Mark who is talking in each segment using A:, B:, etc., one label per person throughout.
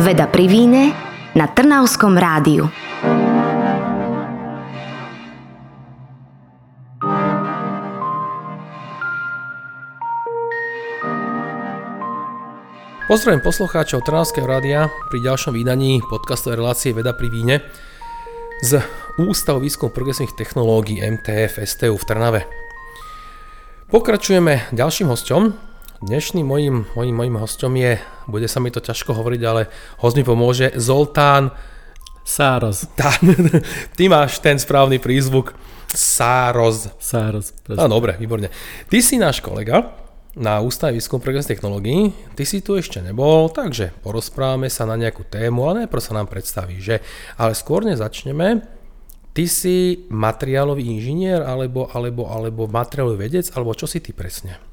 A: Veda pri víne na Trnavskom rádiu.
B: Pozdravím poslucháčov Trnavského rádia pri ďalšom vydaní podcastovej relácie Veda pri víne z Ústavu výskumu progresívnych technológií MTF STU v Trnave. Pokračujeme ďalším hosťom. Dnešným mojim, mojim, mojim hosťom je, bude sa mi to ťažko hovoriť, ale host mi pomôže, Zoltán
C: Sároz.
B: Tá, ty máš ten správny prízvuk Sároz.
C: Sároz.
B: No dobre, výborne. Ty si náš kolega, na Ústave výskum progresných technológií. Ty si tu ešte nebol, takže porozprávame sa na nejakú tému, ale najprv sa nám predstaví, že? Ale skôr nezačneme. Ty si materiálový inžinier, alebo, alebo, alebo materiálový vedec, alebo čo si ty presne?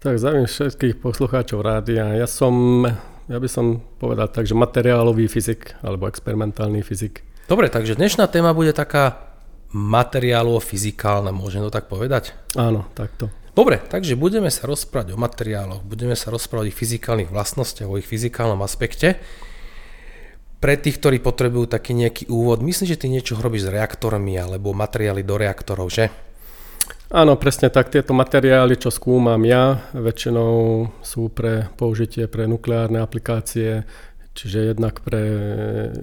C: Tak zdravím všetkých poslucháčov rádia. Ja som, ja by som povedal tak, že materiálový fyzik, alebo experimentálny fyzik.
B: Dobre, takže dnešná téma bude taká materiálovo-fyzikálna, môžem to tak povedať?
C: Áno, takto.
B: Dobre, takže budeme sa rozprávať o materiáloch, budeme sa rozprávať o ich fyzikálnych vlastnostiach, o ich fyzikálnom aspekte. Pre tých, ktorí potrebujú taký nejaký úvod, myslím, že ty niečo robíš s reaktormi alebo materiály do reaktorov, že?
C: Áno, presne tak. Tieto materiály, čo skúmam ja, väčšinou sú pre použitie pre nukleárne aplikácie, čiže jednak pre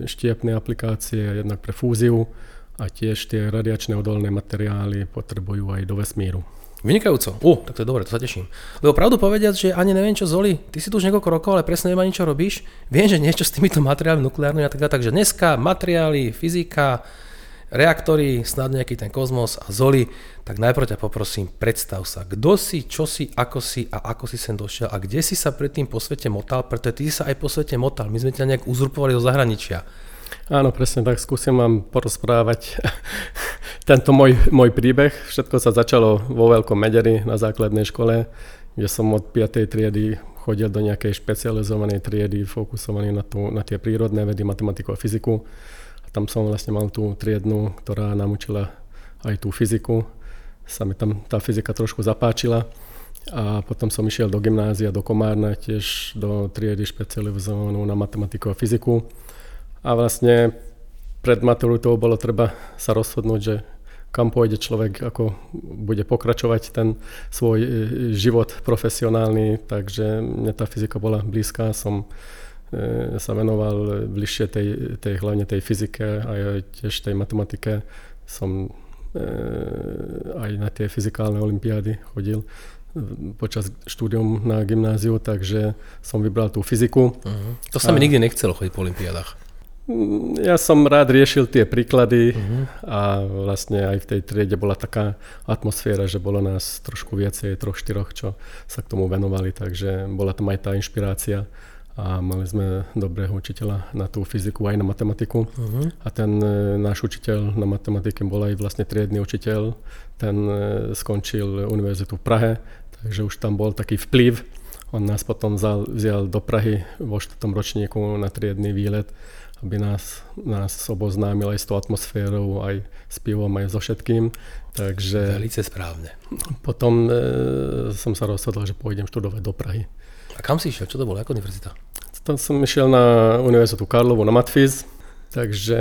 C: štiepné aplikácie, jednak pre fúziu a tiež tie radiačné odolné materiály potrebujú aj do vesmíru.
B: Vynikajúco. U, tak to je dobre, to sa teším. Lebo pravdu povediať, že ani neviem čo Zoli, ty si tu už niekoľko rokov, ale presne neviem ani čo robíš. Viem, že niečo s týmito materiálmi nukleárnymi a tak ďalej. Takže dneska materiály, fyzika, reaktory, snad nejaký ten kozmos a Zoli, tak najprv ťa poprosím, predstav sa, kto si, čo si, ako si a ako si sem došiel a kde si sa predtým po svete motal, pretože ty si sa aj po svete motal, my sme ťa nejak uzurpovali do zahraničia.
C: Áno, presne tak. Skúsim vám porozprávať tento môj, môj príbeh. Všetko sa začalo vo Veľkom Mederi na základnej škole, kde som od 5. triedy chodil do nejakej špecializovanej triedy, fokusovaný na, tú, na tie prírodné vedy, matematiku a fyziku. Tam som vlastne mal tú triednu, ktorá nám učila aj tú fyziku. Sa mi tam tá fyzika trošku zapáčila. A potom som išiel do gymnázia, do Komárna, tiež do triedy špecializovanú na matematiku a fyziku. A vlastne pred maturitou bolo treba sa rozhodnúť, že kam pôjde človek, ako bude pokračovať ten svoj e, život profesionálny, takže mne tá fyzika bola blízka, som e, sa venoval bližšie tej, tej hlavne tej fyzike a tiež tej matematike. Som e, aj na tie fyzikálne olimpiády chodil počas štúdium na gymnáziu, takže som vybral tú fyziku. Uh-huh.
B: To sa mi nikdy nechcelo chodiť po olimpiádach.
C: Ja som rád riešil tie príklady uh-huh. a vlastne aj v tej triede bola taká atmosféra, že bolo nás trošku viacej, troch, štyroch, čo sa k tomu venovali, takže bola tam aj tá inšpirácia a mali sme dobrého učiteľa na tú fyziku aj na matematiku. Uh-huh. A ten e, náš učiteľ na matematike bol aj vlastne triedny učiteľ. Ten e, skončil univerzitu v Prahe, takže už tam bol taký vplyv. On nás potom vzal, vzial do Prahy vo štvrtom ročníku na triedny výlet aby nás, nás oboznámil aj s tou atmosférou, aj s pivom, aj so všetkým. Takže...
B: Velice správne.
C: Potom e, som sa rozhodol, že pôjdem študovať do Prahy.
B: A kam si išiel? Čo to bolo? Ako univerzita?
C: Tam som išiel na Univerzitu Karlovu, na Matfiz. Takže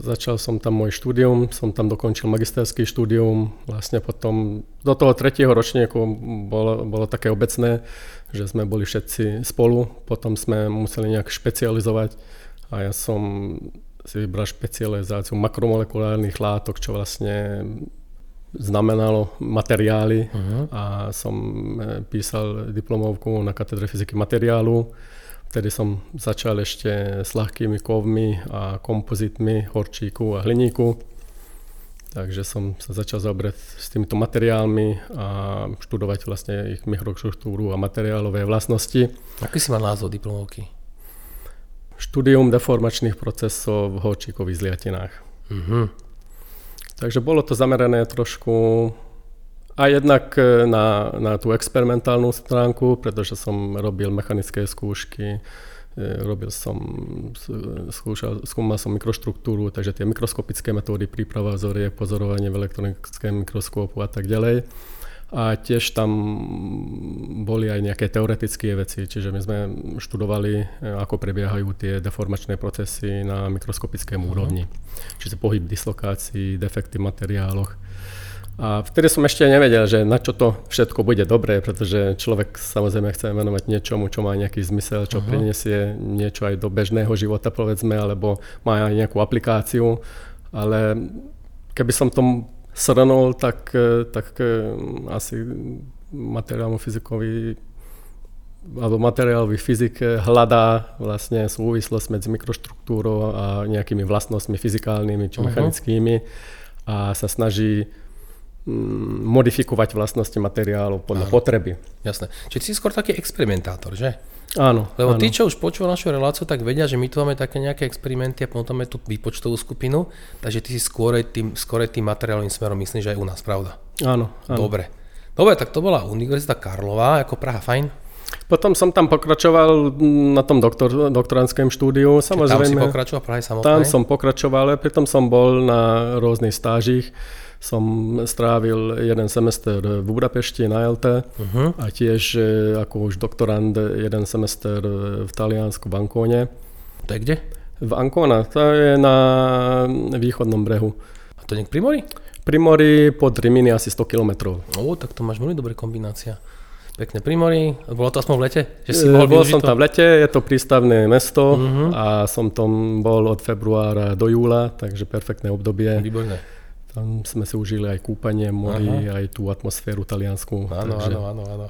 C: začal som tam môj štúdium, som tam dokončil magisterský štúdium. Vlastne potom do toho tretieho ročníku bolo, bolo také obecné, že sme boli všetci spolu. Potom sme museli nejak špecializovať a ja som si vybral špecializáciu makromolekulárnych látok, čo vlastne znamenalo materiály uh-huh. a som e, písal diplomovku na katedre fyziky materiálu. Vtedy som začal ešte s ľahkými kovmi a kompozitmi horčíku a hliníku. Takže som sa začal zaobrať s týmito materiálmi a študovať vlastne ich mikroštruktúru a materiálové vlastnosti.
B: Aký si mal názov diplomovky?
C: štúdium deformačných procesov v horčíkových zliatinách. Mm-hmm. Takže bolo to zamerané trošku a jednak e, na, na tú experimentálnu stránku, pretože som robil mechanické skúšky, e, robil som, skúšal, skúmal som mikroštruktúru, takže tie mikroskopické metódy, príprava vzorie, pozorovanie v elektronickém mikroskopu a tak ďalej. a tiež tam boli aj nejaké teoretické veci, čiže my sme študovali, e, ako prebiehajú tie deformačné procesy na mikroskopickém uh-huh. úrovni. Čiže pohyb dislokácií, defekty v materiáloch. A vtedy som ešte nevedel, že na čo to všetko bude dobré, pretože človek samozrejme chce venovať niečomu, čo má nejaký zmysel, čo uh-huh. prinesie niečo aj do bežného života, povedzme, alebo má aj nejakú aplikáciu. Ale keby som tom srnul, tak, tak eh, asi materiálnu fyzikovi alebo materiálový fyzik hľadá vlastne súvislosť medzi mikroštruktúrou a nejakými vlastnostmi fyzikálnymi či mechanickými uh-huh. a sa snaží modifikovať vlastnosti materiálu podľa áno. potreby.
B: Jasné. Čiže si skôr taký experimentátor, že?
C: Áno.
B: Lebo
C: áno.
B: tí, čo už počúva našu reláciu, tak vedia, že my tu máme také nejaké experimenty a potom máme tú výpočtovú skupinu, takže ty si skôr tým, skôr tým materiálnym smerom myslíš, že aj u nás, pravda?
C: Áno, áno.
B: Dobre. Dobre, tak to bola Univerzita Karlová, ako Praha, fajn.
C: Potom som tam pokračoval na tom doktor, doktorantském štúdiu.
B: Samozrejme, tam si pokračoval Prahe samotnej?
C: Tam som pokračoval, pritom som bol na rôznych stážích som strávil jeden semester v Budapešti na LT uh-huh. a tiež e, ako už doktorand jeden semester v Taliansku v Ancone.
B: To je kde?
C: V Ancona, to je na východnom brehu.
B: A to nie pri mori?
C: Pri mori pod Rimini asi 100 km.
B: O, tak to máš veľmi dobrá kombinácia. Pekne pri mori. Bolo to aspoň v lete?
C: Že si bol, bol som tam v lete, je to prístavné mesto uh-huh. a som tam bol od februára do júla, takže perfektné obdobie.
B: Výborné.
C: Tam sme si užili aj kúpanie mori, Aha. aj tú atmosféru taliansku.
B: Áno, takže... áno, áno, áno.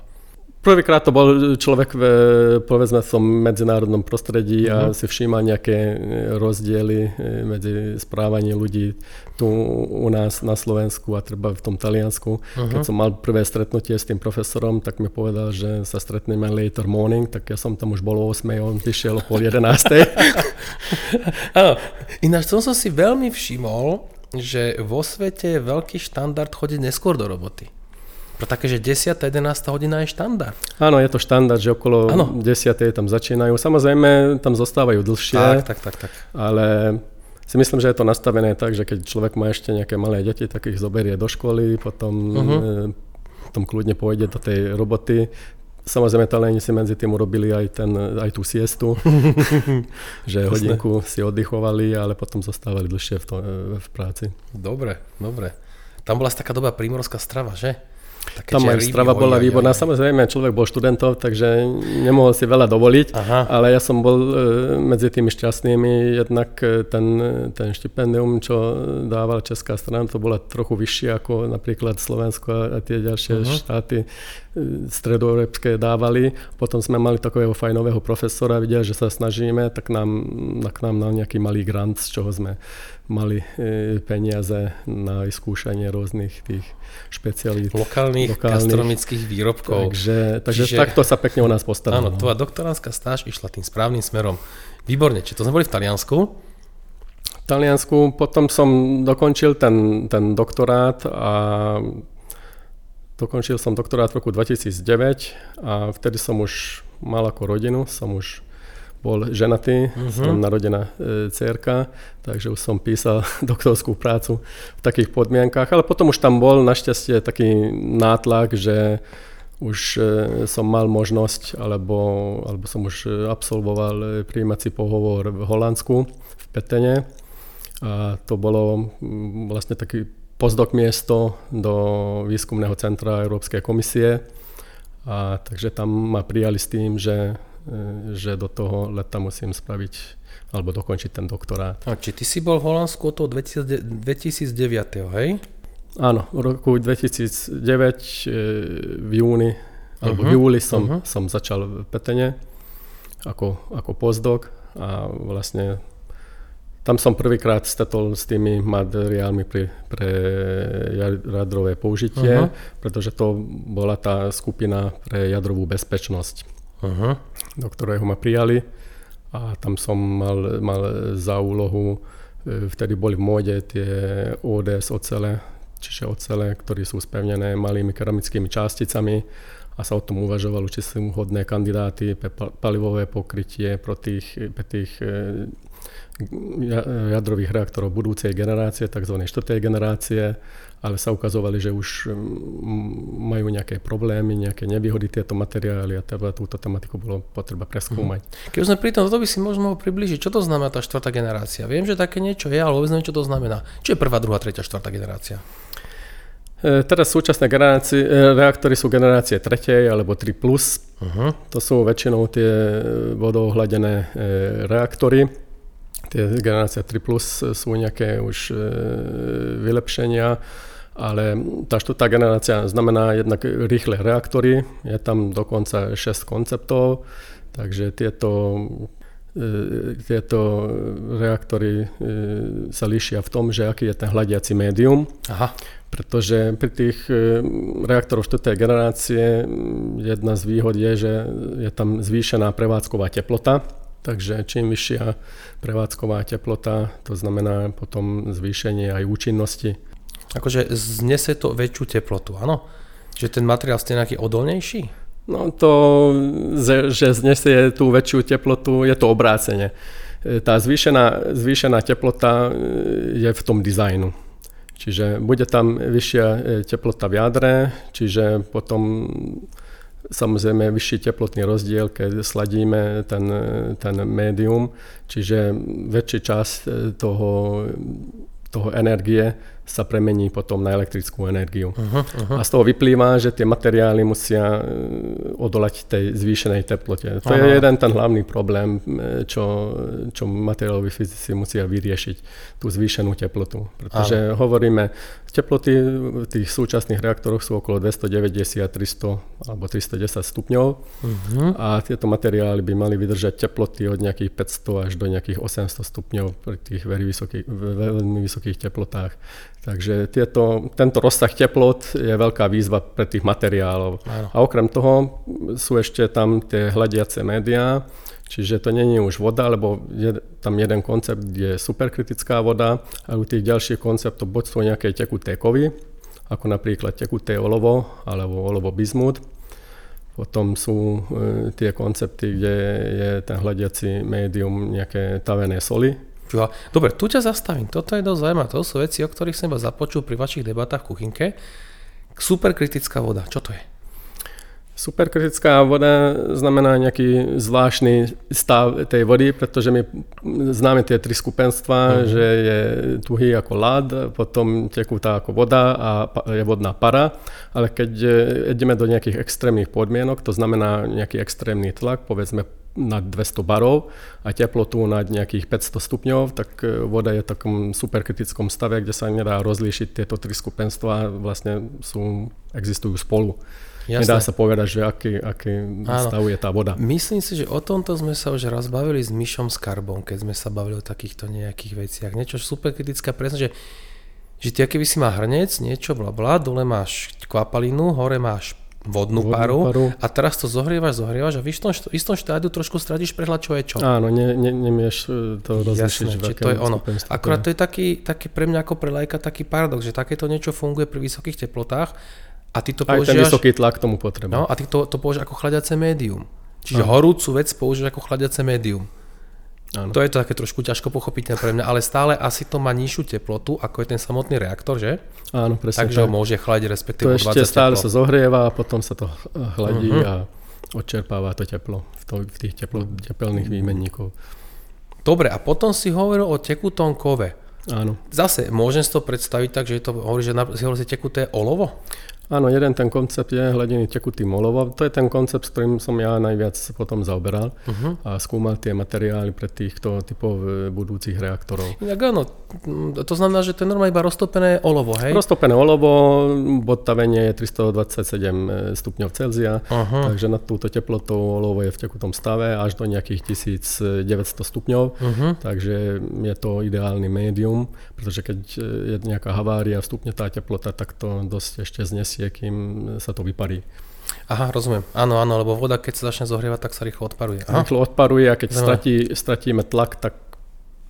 C: Prvýkrát to bol človek v, povedzme, v medzinárodnom prostredí uh-huh. a mhm. si všíma nejaké e, rozdiely e, medzi správaním ľudí tu u nás na Slovensku a treba v tom Taliansku. Uh-huh. Keď som mal prvé stretnutie s tým profesorom, tak mi povedal, že sa stretneme later morning, tak ja som tam už bol o 8, on prišiel o pol 11.
B: Áno, ináč som si veľmi všimol, že vo svete je veľký štandard chodiť neskôr do roboty. Pro také, že 10. 11. hodina je štandard.
C: Áno, je to štandard, že okolo ano. 10. tam začínajú. Samozrejme, tam zostávajú dlhšie.
B: Tak, tak, tak, tak.
C: Ale si myslím, že je to nastavené tak, že keď človek má ešte nejaké malé deti, tak ich zoberie do školy, potom uh-huh. potom kľudne pôjde do tej roboty. Samozrejme, Taléni si medzi tým urobili aj, ten, aj tú siestu, že hodinku si oddychovali, ale potom zostávali dlhšie v, to, v práci.
B: Dobre, dobre. Tam bola taká doba prímorská strava, že?
C: Také, Tam aj strava bola výborná. Samozrejme, človek bol študentov, takže nemohol si veľa dovoliť, Aha. ale ja som bol e, medzi tými šťastnými. Jednak e, ten, ten štipendium, čo dávala Česká strana, to bola trochu vyššie ako napríklad Slovensko a tie ďalšie uh-huh. štáty e, stredoeurópske dávali. Potom sme mali takového fajnového profesora, videl, že sa snažíme, tak nám, tak nám na nejaký malý grant, z čoho sme mali peniaze na vyskúšanie rôznych tých špecialít.
B: Lokálnych, lokálnych gastronomických výrobkov.
C: Takže, takže Čiže, takto sa pekne u nás postavilo.
B: Áno, tvoja doktoránska stáž išla tým správnym smerom. Výborne, či to sme boli v Taliansku?
C: V Taliansku, potom som dokončil ten, ten doktorát a dokončil som doktorát v roku 2009 a vtedy som už mal ako rodinu, som už bol ženatý, uh-huh. som narodená e, cerka, takže už som písal doktorskú prácu v takých podmienkách, ale potom už tam bol našťastie taký nátlak, že už e, som mal možnosť, alebo, alebo som už absolvoval e, príjímací pohovor v Holandsku, v Petene. A to bolo vlastne taký pozdok miesto do výskumného centra Európskej komisie. A takže tam ma prijali s tým, že E, že do toho leta musím spraviť alebo dokončiť ten doktorát.
B: A či ty si bol v Holandsku od toho 2009, hej?
C: Áno, v roku 2009 e, v júni alebo uh-huh. v júli som, uh-huh. som začal v Petene ako, ako postdoc a vlastne tam som prvýkrát stretol s tými materiálmi pre, pre jadrové použitie, uh-huh. pretože to bola tá skupina pre jadrovú bezpečnosť uh-huh. do ktorého ma prijali a tam som mal, mal za úlohu, e, vtedy boli v móde tie ODS ocele, čiže ocele, ktoré sú spevnené malými keramickými částicami a sa o tom uvažovalo, či sú hodné kandidáty pre palivové pokrytie pro tých, pre tých e, jadrových reaktorov budúcej generácie, tzv. štvrtej generácie, ale sa ukazovali, že už majú nejaké problémy, nejaké nevýhody tieto materiály a teda túto tematiku bolo potreba preskúmať.
B: Mhm. Keď sme pri tom, toto by si možno mohol približiť, čo to znamená tá štvrtá generácia. Viem, že také niečo je, ale vôbec neviem, čo to znamená. Čo je prvá, druhá, tretia, štvrtá generácia?
C: E, teraz súčasné generácie, e, reaktory sú generácie tretej alebo 3+. Uh-huh. To sú väčšinou tie e, reaktory tie generácia 3 plus sú nejaké už vylepšenia ale tá štvrtá generácia znamená jednak rýchle reaktory, je tam dokonca 6 konceptov, takže tieto, e, tieto reaktory e, sa líšia v tom, že aký je ten hľadiaci médium. Aha. Pretože pri tých e, reaktoroch štvrtej generácie jedna z výhod je, že je tam zvýšená prevádzková teplota, Takže čím vyššia prevádzková teplota, to znamená potom zvýšenie aj účinnosti
B: Akože znese to väčšiu teplotu, áno? Že ten materiál ste nejaký odolnejší?
C: No to, že znesie tú väčšiu teplotu, je to obrácenie. E, tá zvýšená, zvýšená teplota e, je v tom dizajnu. Čiže bude tam vyššia e, teplota v jadre, čiže potom samozrejme vyšší teplotný rozdiel, keď sladíme ten, ten médium, čiže väčší čas toho, toho energie sa premení potom na elektrickú energiu. Uh-huh, uh-huh. A z toho vyplýva, že tie materiály musia e, odolať tej zvýšenej teplote. To uh-huh. je jeden ten hlavný problém, e, čo, čo materiáloví fyzici musia vyriešiť, tú zvýšenú teplotu. Pretože uh-huh. hovoríme, teploty v tých súčasných reaktoroch sú okolo 290, 300 alebo 310 stupňov uh-huh. a tieto materiály by mali vydržať teploty od nejakých 500 až do nejakých 800 stupňov pri tých veľmi vysokých, veľmi vysokých teplotách. Takže tieto, tento rozsah teplot je veľká výzva pre tých materiálov. Áno. A okrem toho sú ešte tam tie hľadiace médiá, čiže to není už voda, lebo je tam jeden koncept, je superkritická voda, a u tých ďalších konceptov buď sú nejaké tekuté kovy, ako napríklad tekuté olovo alebo olovo bizmut. Potom sú e, tie koncepty, kde je ten hľadiaci médium nejaké tavené soli,
B: Dobre, tu ťa zastavím. Toto je dosť zaujímavé. To sú veci, o ktorých som iba započul pri vašich debatách v kuchynke. Superkritická voda. Čo to je?
C: Superkritická voda znamená nejaký zvláštny stav tej vody, pretože my známe tie tri skupenstva, uh-huh. že je tuhý ako ľad, potom tekutá ako voda a je vodná para, ale keď ideme do nejakých extrémnych podmienok, to znamená nejaký extrémny tlak, povedzme nad 200 barov a teplotu nad nejakých 500 stupňov, tak e, voda je v takom superkritickom stave, kde sa nedá rozlíšiť tieto tri skupenstva, vlastne sú, existujú spolu. Jasné. Nedá sa povedať, že aký, aký stav je tá voda.
B: Myslím si, že o tomto sme sa už raz bavili s Myšom Skarbom, keď sme sa bavili o takýchto nejakých veciach. Niečo superkritické, presne, že, že ty keby si má hrnec, niečo bla bla, dole máš kvapalinu, hore máš vodnú, vodnú paru, paru a teraz to zohrievaš, zohrievaš a v istom, v istom štádiu trošku stradíš prehľad, čo je čo.
C: Áno, ne, ne, nemieš e, to rozlišiť.
B: Jasné, to je ono. Akurát to je taký, taký pre mňa ako pre lajka taký paradox, že takéto niečo funguje pri vysokých teplotách a ty to
C: Aj ten vysoký tlak tomu potrebuje.
B: No, a ty to, to používaš ako chladiace médium. Čiže Aha. horúcu vec používaš ako chladiace médium. Áno. To je to také trošku ťažko pochopiteľné pre mňa, ale stále asi to má nižšiu teplotu, ako je ten samotný reaktor, že?
C: Áno, presne.
B: Takže tak. ho môže chladiť respektíve
C: To ešte stále teplo. sa zohrieva a potom sa to chladí uh-huh. a odčerpáva to teplo v, to, v tých teplo, tepelných výmenníkov.
B: Dobre, a potom si hovoril o tekutom kove.
C: Áno.
B: Zase, môžem si to predstaviť tak, že je to, hovorí, že si tekuté olovo?
C: Áno, jeden ten koncept je hladiny tekutým olovom. To je ten koncept, s ktorým som ja najviac potom zaoberal uh-huh. a skúmal tie materiály pre týchto typov e, budúcich reaktorov.
B: Inak áno, to znamená, že to je normálne iba roztopené olovo, hej?
C: Roztopené olovo, bodtavenie je 327 stupňov Celzia, uh-huh. takže nad túto teplotou olovo je v tekutom stave až do nejakých 1900 stupňov, uh-huh. takže je to ideálny médium, pretože keď je nejaká havária, vstupne tá teplota, tak to dosť ešte znesie prenesie, kým sa to vyparí.
B: Aha, rozumiem. Áno, áno, lebo voda, keď sa začne zohrievať, tak sa rýchlo odparuje. Aha.
C: Rýchlo odparuje a keď stratí, stratíme tlak, tak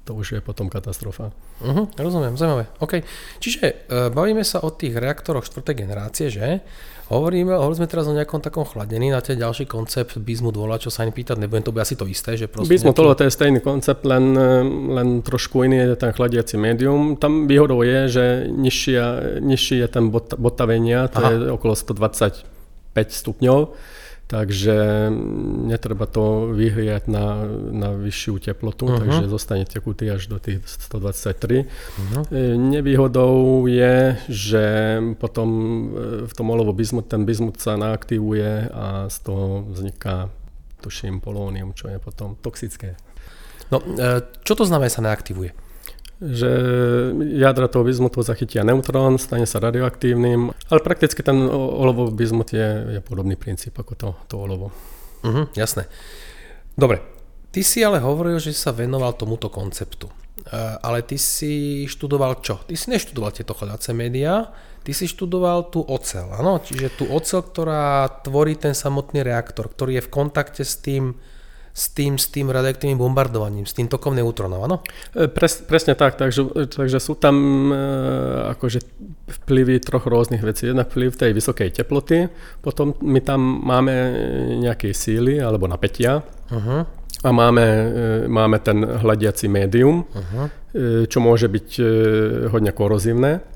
C: to už je potom katastrofa.
B: Uh-huh, rozumiem, zaujímavé. OK. Čiže uh, bavíme sa o tých reaktoroch 4. generácie, že? Hovoríme, hovorili sme teraz o nejakom takom chladení na ten ďalší koncept bizmu dvola, čo sa ani pýtať nebudem, to bude asi to isté, že
C: proste... Bizmu nejaký... to je stejný koncept, len, len trošku iný je ten chladiaci médium. Tam výhodou je, že nižší, nižší je ten bot, botavenia, to Aha. je okolo 125 stupňov takže netreba to vyhriať na, na vyššiu teplotu, uh-huh. takže zostane tekutý až do tých 123. Uh-huh. E, nevýhodou je, že potom e, v tom olovo bizmut, ten bizmut sa naaktivuje a z toho vzniká, tuším, polónium, čo je potom toxické.
B: No, e, čo to znamená, sa naaktivuje?
C: Že jadra toho bizmutu zachytia neutrón, stane sa radioaktívnym, ale prakticky ten olovový bizmut je, je podobný princíp ako to, to olovo.
B: Mhm, jasné. Dobre, ty si ale hovoril, že sa venoval tomuto konceptu. Uh, ale ty si študoval čo? Ty si neštudoval tieto chladace médiá, ty si študoval tú ocel, áno? Čiže tú ocel, ktorá tvorí ten samotný reaktor, ktorý je v kontakte s tým s tým, s tým radioaktívnym bombardovaním, s tým tokom neutrónov, áno?
C: E, pres, presne tak, takže, takže sú tam e, akože vplyvy troch rôznych vecí. Jednak vplyv tej vysokej teploty, potom my tam máme nejaké síly alebo napätia uh-huh. a máme, e, máme ten hľadiaci médium, uh-huh. čo môže byť hodne korozívne.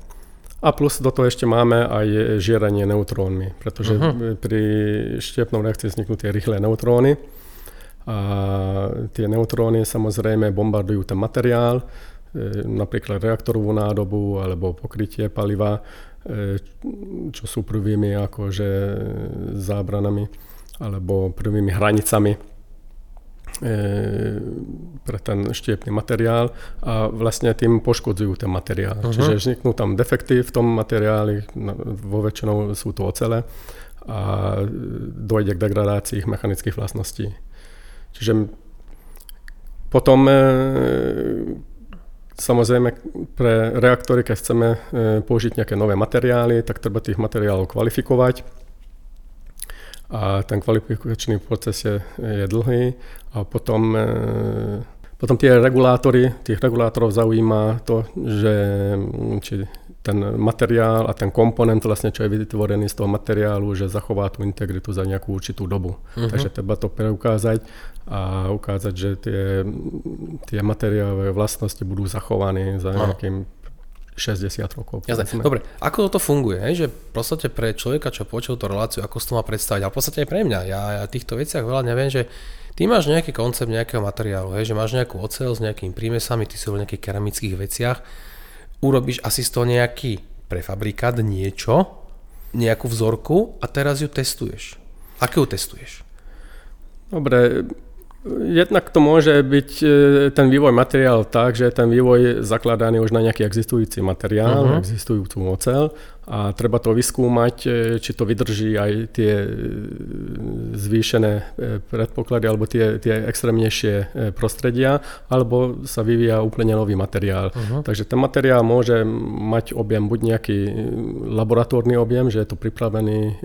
C: A plus do toho ešte máme aj žieranie neutrónmi, pretože uh-huh. pri štiepnom reakcii vzniknú tie rýchle neutróny a tie neutróny samozrejme bombardujú ten materiál, e, napríklad reaktorovú nádobu alebo pokrytie paliva, e, čo sú prvými akože zábranami alebo prvými hranicami e, pre ten štiepný materiál a vlastne tým poškodzujú ten materiál. Uh-huh. Čiže vzniknú tam defekty v tom materiáli, vo väčšinou sú to ocele a dojde k degradácii ich mechanických vlastností. Čiže potom e, samozrejme pre reaktory, keď chceme e, použiť nejaké nové materiály, tak treba tých materiálov kvalifikovať. A ten kvalifikačný proces je, je dlhý a potom, e, potom tie regulátory, tých regulátorov zaujíma to, že či ten materiál a ten komponent, vlastne, čo je vytvorený z toho materiálu, že zachová tú integritu za nejakú určitú dobu. Uh-huh. Takže treba to preukázať a ukázať, že tie, tie materiálové vlastnosti budú zachované za nejakým 60 rokov.
B: Jasne. Dobre, ako toto funguje? Hej? Že v podstate pre človeka, čo počul tú reláciu, ako si to má predstaviť, ale v podstate aj pre mňa. Ja, ja týchto veciach veľa neviem, že ty máš nejaký koncept nejakého materiálu, hej? že máš nejakú ocel s nejakými prímesami, ty si o nejakých keramických veciach urobíš asi z toho nejaký prefabrikát, niečo, nejakú vzorku a teraz ju testuješ. Ako ju testuješ?
C: Dobre, Jednak to môže byť e, ten vývoj materiál tak, že ten vývoj je zakladaný už na nejaký existujúci materiál, uh-huh. existujúcu ocel a treba to vyskúmať, e, či to vydrží aj tie e, zvýšené predpoklady alebo tie, tie extrémnejšie prostredia, alebo sa vyvíja úplne nový materiál. Uh-huh. Takže ten materiál môže mať objem buď nejaký laboratórny objem, že je to pripravený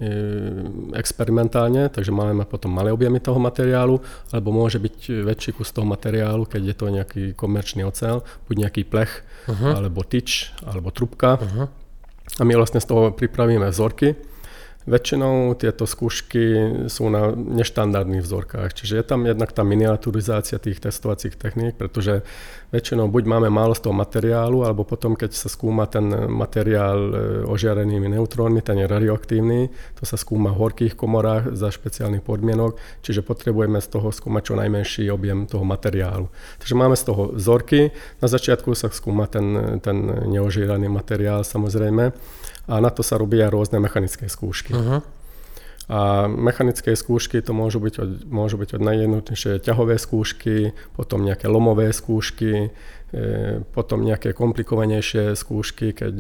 C: experimentálne, takže máme potom malé objemy toho materiálu, alebo môže byť väčší kus toho materiálu, keď je to nejaký komerčný ocel, buď nejaký plech, uh-huh. alebo tyč, alebo trubka. Uh-huh. A my vlastne z toho pripravíme vzorky Väčšinou tieto skúšky sú na neštandardných vzorkách, čiže je tam jednak tá miniaturizácia tých testovacích techník, pretože väčšinou buď máme málo z toho materiálu, alebo potom, keď sa skúma ten materiál e, ožiarenými neutrónmi, ten je radioaktívny, to sa skúma v horkých komorách za špeciálnych podmienok, čiže potrebujeme z toho skúmať čo najmenší objem toho materiálu. Takže máme z toho vzorky, na začiatku sa skúma ten, ten neožieraný materiál samozrejme, a na to sa robia rôzne mechanické skúšky. Uh-huh. A mechanické skúšky to môžu byť od, môžu byť od najjednotnejšie ťahové skúšky, potom nejaké lomové skúšky, e, potom nejaké komplikovanejšie skúšky, keď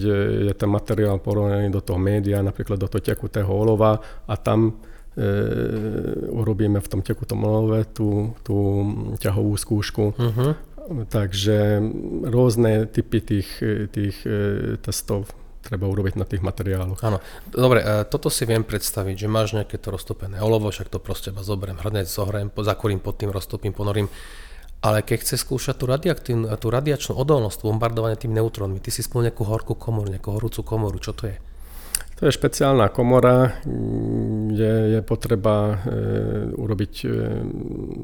C: je ten materiál porovnaný do toho média, napríklad do toho tekutého olova a tam e, urobíme v tom tekutom olove tú, tú ťahovú skúšku. Uh-huh. Takže rôzne typy tých, tých e, testov treba urobiť na tých materiáloch.
B: Áno, dobre, e, toto si viem predstaviť, že máš nejaké to roztopené olovo, však to proste ma zoberiem, hrnec zohrajem, zakorím pod tým, roztopím, ponorím. Ale keď chce skúšať tú, tú radiačnú odolnosť, bombardovanie tými neutrónmi, ty si spomínal nejakú horkú komoru, nejakú horúcu komoru, čo to je?
C: To je špeciálna komora, kde je potreba e, urobiť e,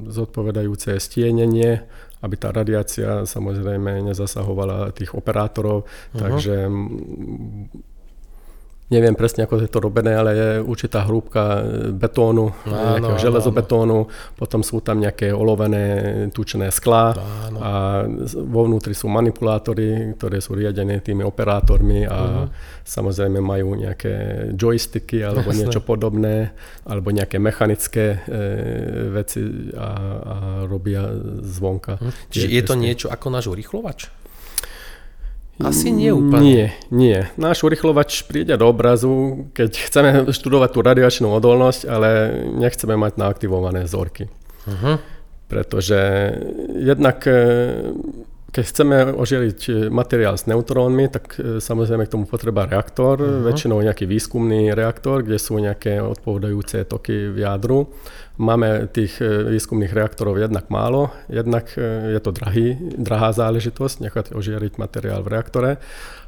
C: zodpovedajúce stienenie, aby tá radiácia samozrejme nezasahovala tých operátorov, uh-huh. takže neviem presne, ako je to robené, ale je určitá hrúbka betónu, áno, železobetónu, potom sú tam nejaké olovené tučné sklá áno. a vo vnútri sú manipulátory, ktoré sú riadené tými operátormi a uh-huh. samozrejme majú nejaké joysticky alebo Jasne. niečo podobné, alebo nejaké mechanické e, veci a, a robia zvonka. Uh-huh.
B: Čiže je to niečo ako náš urychlovač? Asi nie úplne.
C: Nie, nie. Náš urychlovač príde do obrazu, keď chceme študovať tú radiačnú odolnosť, ale nechceme mať naaktivované vzorky. Uh-huh. Pretože jednak e, keď chceme ožieliť e, materiál s neutrónmi, tak e, samozrejme k tomu potreba reaktor, uh-huh. väčšinou nejaký výskumný reaktor, kde sú nejaké odpovedajúce toky v jadru. Máme tých e, výskumných reaktorov jednak málo, jednak je to drahý, drahá záležitosť nechať ožiariť materiál v reaktore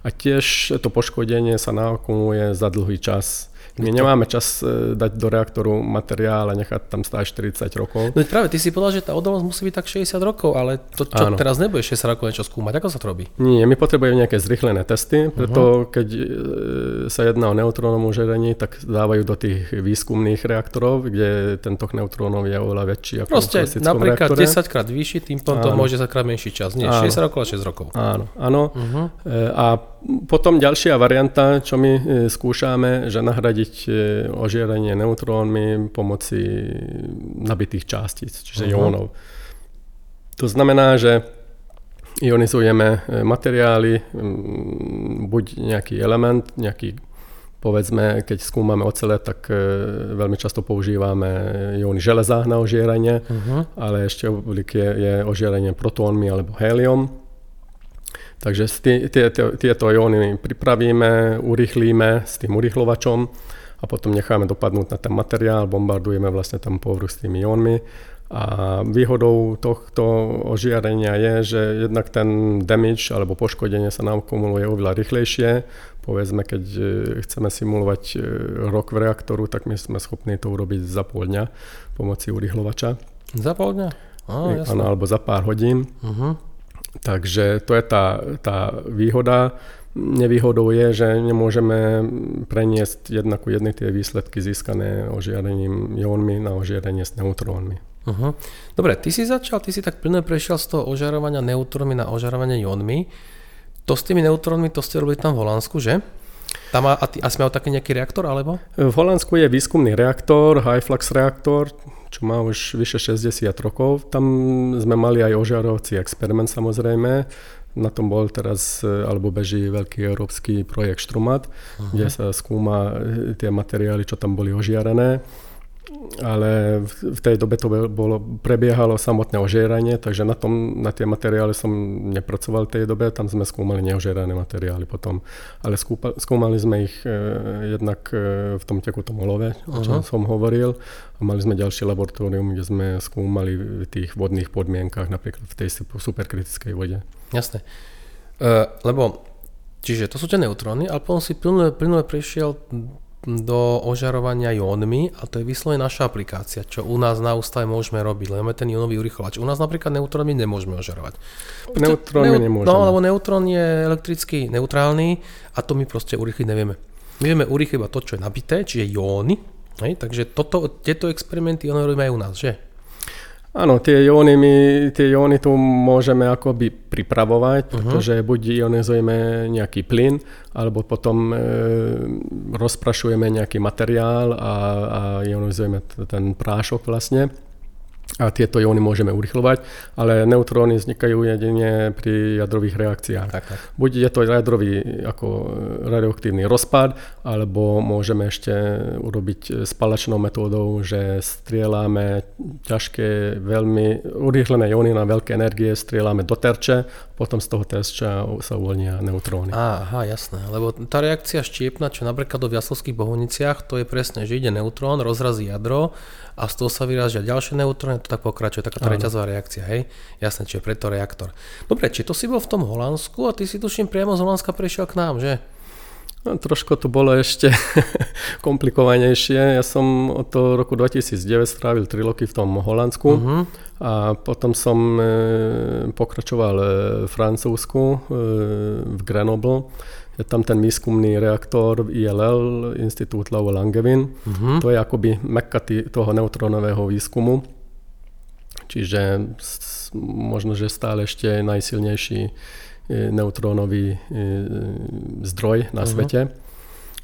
C: a tiež to poškodenie sa naokumuje za dlhý čas. My nemáme čas e, dať do reaktoru materiál a nechať tam stáť 40 rokov.
B: No práve, ty si povedal, že tá odolnosť musí byť tak 60 rokov, ale to čo Áno. teraz nebude 60 rokov niečo skúmať, ako sa to robí?
C: Nie, my potrebujeme nejaké zrychlené testy, preto uh-huh. keď e, sa jedná o neutrónovom žiarení, tak dávajú do tých výskumných reaktorov, kde ten tok neutrónov je oveľa väčší ako
B: Proste, v napríklad reaktore. 10 krát vyšší, tým potom môže sa krát menší čas. Nie, áno. 60 rokov a 6 rokov.
C: Áno, áno. Uh-huh. A potom ďalšia varianta, čo my skúšame, že nahradiť ožieranie neutrónmi pomoci nabitých částic, čiže uh-huh. jónov. To znamená, že ionizujeme e, materiály, buď nejaký element, nejaký povedzme, keď skúmame ocele, tak e, veľmi často používame jóny železa na ožieranie, uh-huh. ale ešte oblik je, je ožieranie protónmi alebo hélium. Takže tieto jóny pripravíme, urýchlíme s tým urýchlovačom a potom necháme dopadnúť na ten materiál, bombardujeme vlastne tam povrch s tými jónmi. A výhodou tohto ožiarenia je, že jednak ten damage alebo poškodenie sa nám kumuluje oveľa rýchlejšie. Povedzme, keď e, chceme simulovať e, rok v reaktoru, tak my sme schopní to urobiť za pol dňa pomoci urychlovača.
B: Za pol dňa?
C: Á, ano, alebo za pár hodín. Uh-huh. Takže to je tá, tá výhoda. Nevýhodou je, že nemôžeme preniesť jedna ku tie výsledky získané ožiarením jónmi na ožiarenie s neutrónmi.
B: Uh-huh. Dobre, ty si začal, ty si tak plne prešiel z toho ožarovania neutrónmi na ožarovanie jónmi. To s tými neutrónmi, to ste robili tam v Holandsku, že? Tam a, a sme taký nejaký reaktor, alebo?
C: V Holandsku je výskumný reaktor, high flux reaktor, čo má už vyše 60 rokov. Tam sme mali aj ožiarovací experiment samozrejme na tom bol teraz, e, alebo beží veľký európsky projekt Štrumat, uh-huh. kde sa skúma e, tie materiály, čo tam boli ožiarené ale v tej dobe to bolo, prebiehalo samotné ožieranie, takže na, tom, na tie materiály som nepracoval v tej dobe, tam sme skúmali neožierané materiály potom. Ale skúpa, skúmali sme ich e, jednak e, v tom tekutom olove, o čom som hovoril, a mali sme ďalšie laboratórium, kde sme skúmali v tých vodných podmienkach, napríklad v tej superkritickej vode.
B: Jasné. Uh, lebo, čiže to sú tie neutróny, ale potom si plynule, plynule prešiel do ožarovania jónmi a to je vyslovene naša aplikácia, čo u nás na ústave môžeme robiť, lebo ten jónový urychlovač. U nás napríklad neutróny nemôžeme ožarovať.
C: Neutróny nemôžeme.
B: No, lebo neutrón je elektricky neutrálny a to my proste urychliť nevieme. My vieme urychliť iba to, čo je nabité, čiže jóny. Hej, takže toto, tieto experimenty oni robíme aj u nás, že?
C: Áno, tie jóny, my, tie jóny tu môžeme akoby pripravovať, uh-huh. pretože buď ionizujeme nejaký plyn, alebo potom e, rozprašujeme nejaký materiál a, a ionizujeme ten prášok vlastne a tieto jóny môžeme urychlovať, ale neutróny vznikajú jedine pri jadrových reakciách. Tak, tak. Buď je to jadrový ako radioaktívny rozpad, alebo môžeme ešte urobiť spalačnou metódou, že strieľame ťažké, veľmi urýchlené jóny na veľké energie, strieľame do terče, potom z toho terča sa uvoľnia neutróny.
B: Aha, jasné, lebo tá reakcia štiepna, čo napríklad do viaslovských bohovniciach, to je presne, že ide neutrón, rozrazí jadro a z toho sa vyrážia ďalšie neutróny, to tak pokračuje, taká reťazová reakcia, hej? Jasné, čiže preto reaktor. Dobre, či to si bol v tom Holandsku a ty si tuším priamo z Holandska prišiel k nám, že?
C: No, trošku to bolo ešte komplikovanejšie. Ja som od toho roku 2009 strávil 3 roky v tom Holandsku uh-huh. a potom som e, pokračoval e, v Francúzsku, e, v Grenoble. Je tam ten výskumný reaktor ILL, Institút Lau Langevin. Uh-huh. To je akoby mekka toho neutrónového výskumu. Čiže možno, že stále ešte najsilnejší neutrónový e, zdroj na uh-huh. svete.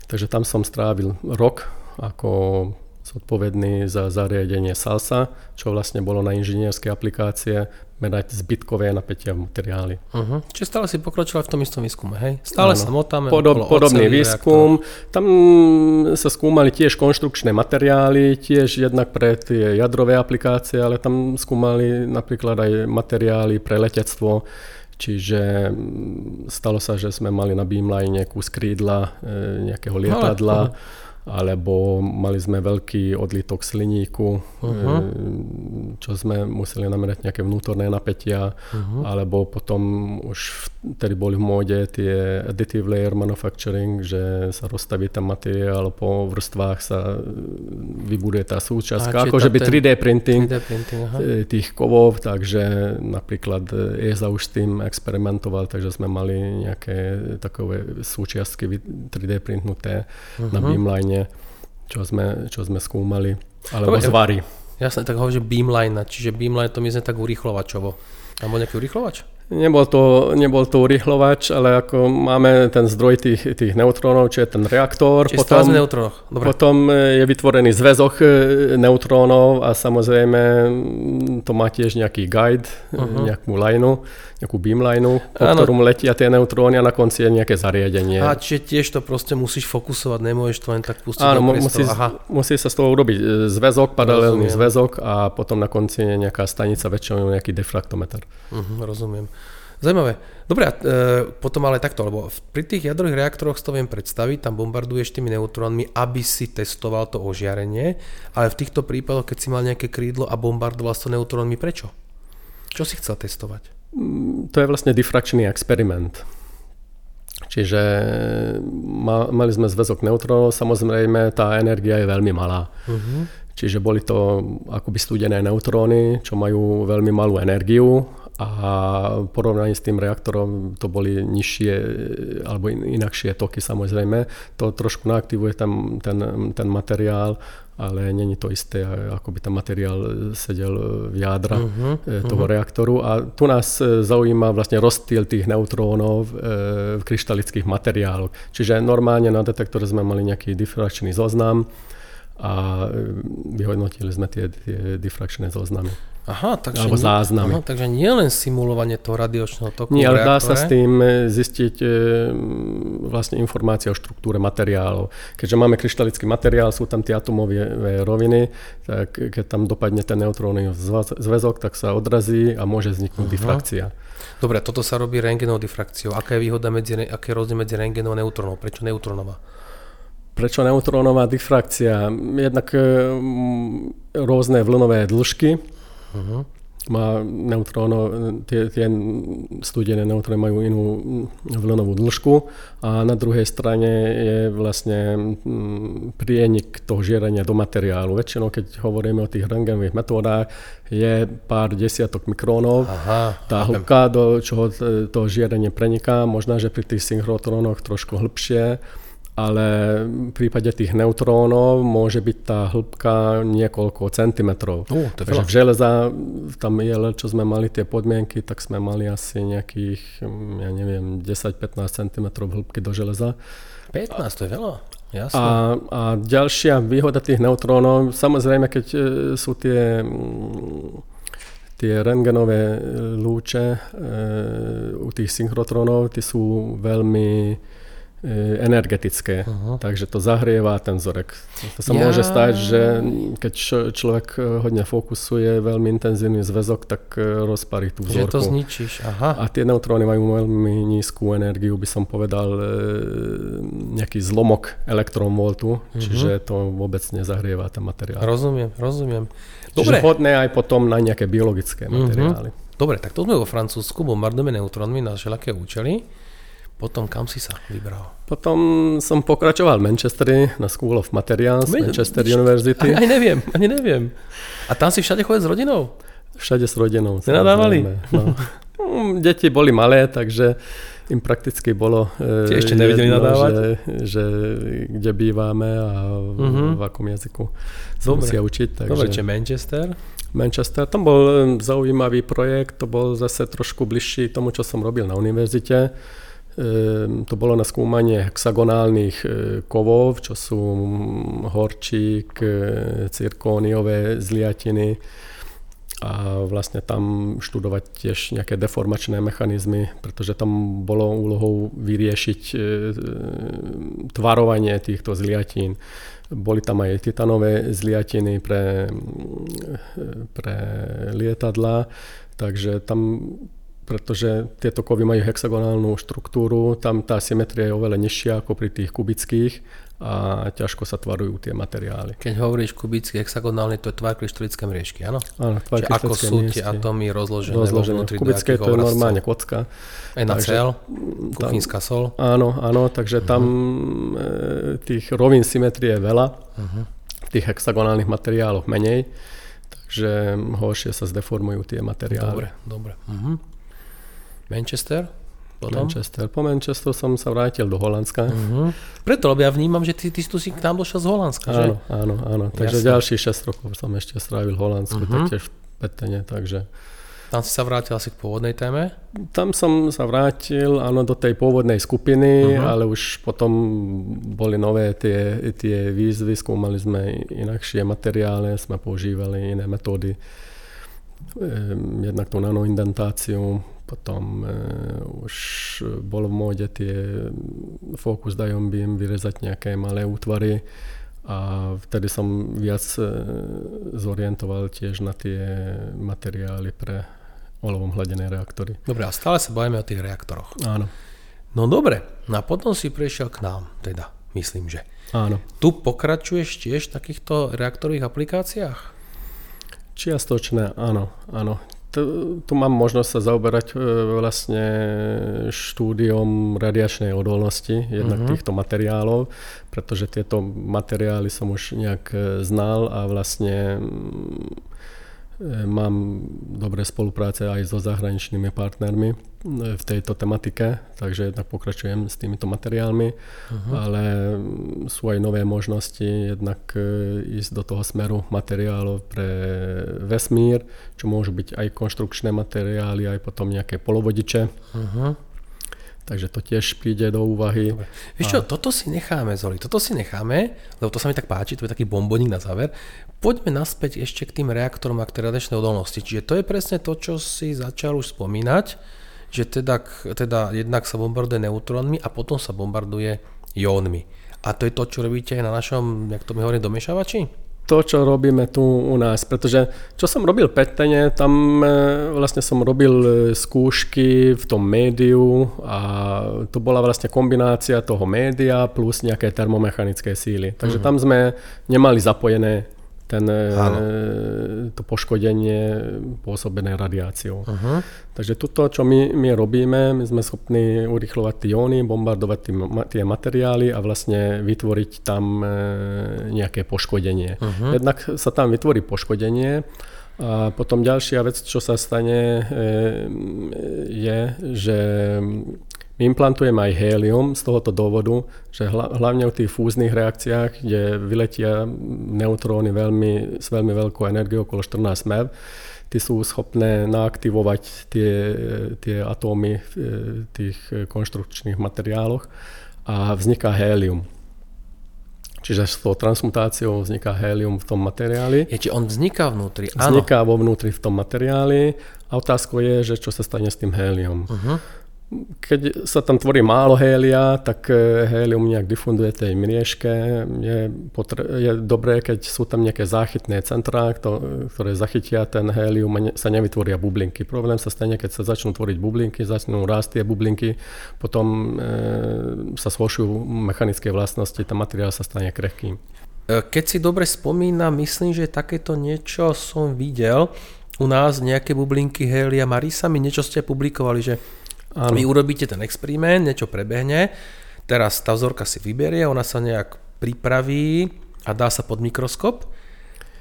C: Takže tam som strávil rok ako zodpovedný za zariadenie SALSA, čo vlastne bolo na inžinierské aplikácie merať zbytkové napätia v materiáli.
B: Uh-huh. Čiže stále si pokročila v tom istom výskume, hej? Stále ano. sa motáme.
C: Podob, podobný výskum. Reaktor. Tam sa skúmali tiež konštrukčné materiály, tiež jednak pre tie jadrové aplikácie, ale tam skúmali napríklad aj materiály pre letectvo, Čiže mm, stalo sa, že sme mali na beamline kus krídla e, nejakého lietadla. No, alebo mali sme veľký odlitok sliníku, uh-huh. čo sme museli namerať nejaké vnútorné napätia, uh-huh. alebo potom už vtedy boli v móde tie additive layer manufacturing, že sa rozstaví ten materiál, po vrstvách sa vybuduje tá súčasť, ako že by 3D printing, 3D printing e, tých kovov, takže napríklad ESA už s tým experimentoval, takže sme mali nejaké takové súčiastky 3D printnuté uh-huh. na beamline čo sme, čo sme skúmali, alebo Dobre, zvary.
B: Jasne, tak hovorí, že beamline, čiže beamline to myslím tak urychlovačovo. Alebo nejaký urychlovač?
C: Nebol to, nebol to urychlovač, ale ako máme ten zdroj tých, tých neutrónov, čo je ten reaktor.
B: Čiže potom. Dobre.
C: potom je vytvorený zväzok e, neutrónov a samozrejme to má tiež nejaký guide, uh-huh. nejakú lineu, nejakú beamlineu, po ano. ktorom letia tie neutróny a na konci je nejaké zariadenie.
B: A čiže tiež to proste musíš fokusovať, nemôžeš to len tak pustiť
C: Áno, musí, Aha. musí sa z toho urobiť e, zväzok, paralelný rozumiem. zväzok a potom na konci je nejaká stanica, väčšinou nejaký defraktometer.
B: Uh-huh, rozumiem. Zaujímavé. Dobre, e, potom ale takto, lebo pri tých jadrových reaktoroch si to viem predstaviť, tam bombarduješ tými neutrónmi, aby si testoval to ožiarenie, ale v týchto prípadoch, keď si mal nejaké krídlo a bombardoval to neutrónmi, prečo? Čo si chcel testovať?
C: Mm, to je vlastne diffrakčný experiment. Čiže mali sme zväzok neutrónov, samozrejme tá energia je veľmi malá. Uh-huh. Čiže boli to akoby studené neutróny, čo majú veľmi malú energiu a v porovnaní s tým reaktorom to boli nižšie alebo inakšie toky samozrejme. To trošku naaktivuje tam ten, ten materiál, ale není to isté, ako by ten materiál sedel v jádra uh-huh, toho uh-huh. reaktoru. A tu nás e, zaujíma vlastne rozstýl tých neutrónov v, e, v kryštalických materiáloch. Čiže normálne na detektore sme mali nejaký difrakčný zoznam a vyhodnotili sme tie, tie difrakčné zoznamy.
B: Aha, takže,
C: alebo záznamy. Aha,
B: takže nie len simulovanie toho radiočného toku
C: Nie, ale dá sa s tým e, zistiť e, vlastne informácia o štruktúre materiálov. Keďže máme kryštalický materiál, sú tam tie atomové roviny, tak keď tam dopadne ten neutrónny zväzok, tak sa odrazí a môže vzniknúť uh-huh. difrakcia.
B: Dobre, toto sa robí rengenovou difrakciou. Aká je výhoda medzi, aké je rozdiel medzi rengenou a neutrónom? Prečo neutrónová?
C: Prečo neutrónová difrakcia? Jednak e, rôzne vlnové dĺžky, Uh-huh. Má neutróno, tie, tie studené neutróny majú inú vlnovú dĺžku a na druhej strane je vlastne prienik toho žierenia do materiálu. Väčšinou, keď hovoríme o tých rengenových metódach, je pár desiatok mikrónov. Aha, tá hĺbka, do čoho to žierenie preniká, možno, že pri tých synchrotrónoch trošku hĺbšie ale v prípade tých neutrónov môže byť tá hĺbka niekoľko centimetrov. Uh, Takže v železa, tam je, čo sme mali tie podmienky, tak sme mali asi nejakých, ja neviem, 10-15 cm hĺbky do železa.
B: 15, to je veľa. Jasne.
C: A, a ďalšia výhoda tých neutrónov, samozrejme, keď e, sú tie tie rengenové lúče e, u tých synchrotrónov, tie sú veľmi e, energetické, uh-huh. takže to zahrieva ten vzorek. To sa ja. môže stať, že keď človek hodne fokusuje veľmi intenzívny zväzok, tak rozparí tú vzorku.
B: Že to zničíš, aha.
C: A tie neutróny majú veľmi nízku energiu, by som povedal, nejaký zlomok elektronvoltu, uh-huh. čiže to vôbec nezahrieva ten materiál.
B: Rozumiem, rozumiem.
C: Dobre. Čiže hodné aj potom na nejaké biologické materiály. Uh-huh.
B: Dobre, tak to sme vo Francúzsku, bombardujeme neutrónmi na všelaké účely. Potom kam si sa vybral?
C: Potom som pokračoval v Manchesteri na School of Materials, My, Manchester University.
B: Ani, neviem, ani neviem. A tam si všade chodil s rodinou?
C: Všade s rodinou.
B: Nenadávali?
C: No. Mm, deti boli malé, takže im prakticky bolo
B: Ti ešte nevedeli jedno, nadávať?
C: Že, že kde bývame a uh-huh. v akom jazyku sa musia učiť. Takže...
B: Dobre, čiže Manchester?
C: Manchester, tam bol zaujímavý projekt, to bol zase trošku bližší tomu, čo som robil na univerzite. E, to bolo na skúmanie hexagonálnych e, kovov, čo sú horčík, e, cirkóniové zliatiny, a vlastne tam študovať tiež nejaké deformačné mechanizmy, pretože tam bolo úlohou vyriešiť e, tvarovanie týchto zliatín. Boli tam aj titanové zliatiny pre, pre lietadla, takže tam pretože tieto kovy majú hexagonálnu štruktúru, tam tá symetria je oveľa nižšia ako pri tých kubických a ťažko sa tvarujú tie materiály.
B: Keď hovoríš kubický, hexagonálny, to je tvar kryštalické mriežky, áno?
C: Áno,
B: tvar Čiže ako sú tie atómy rozložené, rozložené.
C: vnútri Kubické to je normálne kocka.
B: NaCl, kuchynská sol.
C: Áno, áno, takže uh-huh. tam e, tých rovín symetrie je veľa, uh-huh. v tých hexagonálnych materiáloch menej, takže horšie sa zdeformujú tie materiály.
B: Dobre, dobre. Uh-huh. Manchester?
C: Potom? Manchester. Po Manchesteru som sa vrátil do Holandska. Uh-huh.
B: Preto, lebo ja vnímam, že ty, ty si k nám došiel z Holandska, že?
C: Áno, áno, áno. Takže Jasne. ďalších 6 rokov som ešte strávil v Holandsku, uh-huh. taktiež v Petene, takže...
B: Tam si sa vrátil asi k pôvodnej téme?
C: Tam som sa vrátil, áno, do tej pôvodnej skupiny, uh-huh. ale už potom boli nové tie, tie výzvy, skúmali sme inakšie materiály, sme používali iné metódy, ehm, jednak tú nanoindentáciu, potom e, už bolo v móde tie focus dion beam vyrezať nejaké malé útvary a vtedy som viac e, zorientoval tiež na tie materiály pre olovom hladené reaktory.
B: Dobre, a stále sa bavíme o tých reaktoroch.
C: Áno.
B: No dobre, no a potom si prišiel k nám, teda, myslím, že.
C: Áno.
B: Tu pokračuješ tiež v takýchto reaktorových aplikáciách?
C: Čiastočné, áno, áno tu, mám možnosť sa zaoberať e, vlastne štúdiom radiačnej odolnosti jednak uh-huh. týchto materiálov, pretože tieto materiály som už nejak e, znal a vlastne E, mám dobré spolupráce aj so zahraničnými partnermi v tejto tematike, takže jednak pokračujem s týmito materiálmi, uh-huh. ale sú aj nové možnosti jednak e, ísť do toho smeru materiálov pre vesmír, čo môžu byť aj konštrukčné materiály, aj potom nejaké polovodiče. Uh-huh. Takže to tiež príde do úvahy.
B: Dobre. Vieš čo, a... toto si necháme, Zoli, toto si necháme, lebo to sa mi tak páči, to je taký bomboník na záver. Poďme naspäť ešte k tým reaktorom a k tej radiačnej odolnosti. Čiže to je presne to, čo si začal už spomínať, že teda, teda jednak sa bombarduje neutrónmi a potom sa bombarduje jónmi. A to je to, čo robíte aj na našom, jak to mi hovorí, domiešavači?
C: to, čo robíme tu u nás. Pretože čo som robil Petene, tam e, vlastne som robil e, skúšky v tom médiu a to bola vlastne kombinácia toho média plus nejaké termomechanické síly. Takže uh-huh. tam sme nemali zapojené ten, e, to poškodenie pôsobené radiáciou. Uh-huh. Takže toto, čo my, my robíme, my sme schopní urychlovať tie jóny, bombardovať tý, tie materiály a vlastne vytvoriť tam e, nejaké poškodenie. Uh-huh. Jednak sa tam vytvorí poškodenie a potom ďalšia vec, čo sa stane, e, je, že my implantujeme aj helium z tohoto dôvodu, že hlavne v tých fúznych reakciách, kde vyletia neutróny veľmi, s veľmi veľkou energiou, okolo 14 MeV, tí sú schopné naaktivovať tie, tie atómy v tých konštrukčných materiáloch a vzniká hélium. Čiže s tou transmutáciou vzniká hélium v tom materiáli.
B: Je, či on vzniká vnútri?
C: Vzniká vo vnútri v tom materiáli a otázkou je, že čo sa stane s tým hélium. Uh-huh. Keď sa tam tvorí málo hélia, tak e, hélium nejak difunduje tej mriežke. Je, potre- je dobré, keď sú tam nejaké záchytné centrá, ktoré zachytia ten hélium a sa nevytvoria bublinky. Problém sa stane, keď sa začnú tvoriť bublinky, začnú rásť tie bublinky, potom e, sa zhoršujú mechanické vlastnosti, ten materiál sa stane krehkým.
B: E, keď si dobre spomínam, myslím, že takéto niečo som videl u nás, nejaké bublinky Helia Marisa, mi niečo ste publikovali, že Áno. Vy urobíte ten experiment, niečo prebehne, teraz tá vzorka si vyberie, ona sa nejak pripraví a dá sa pod mikroskop.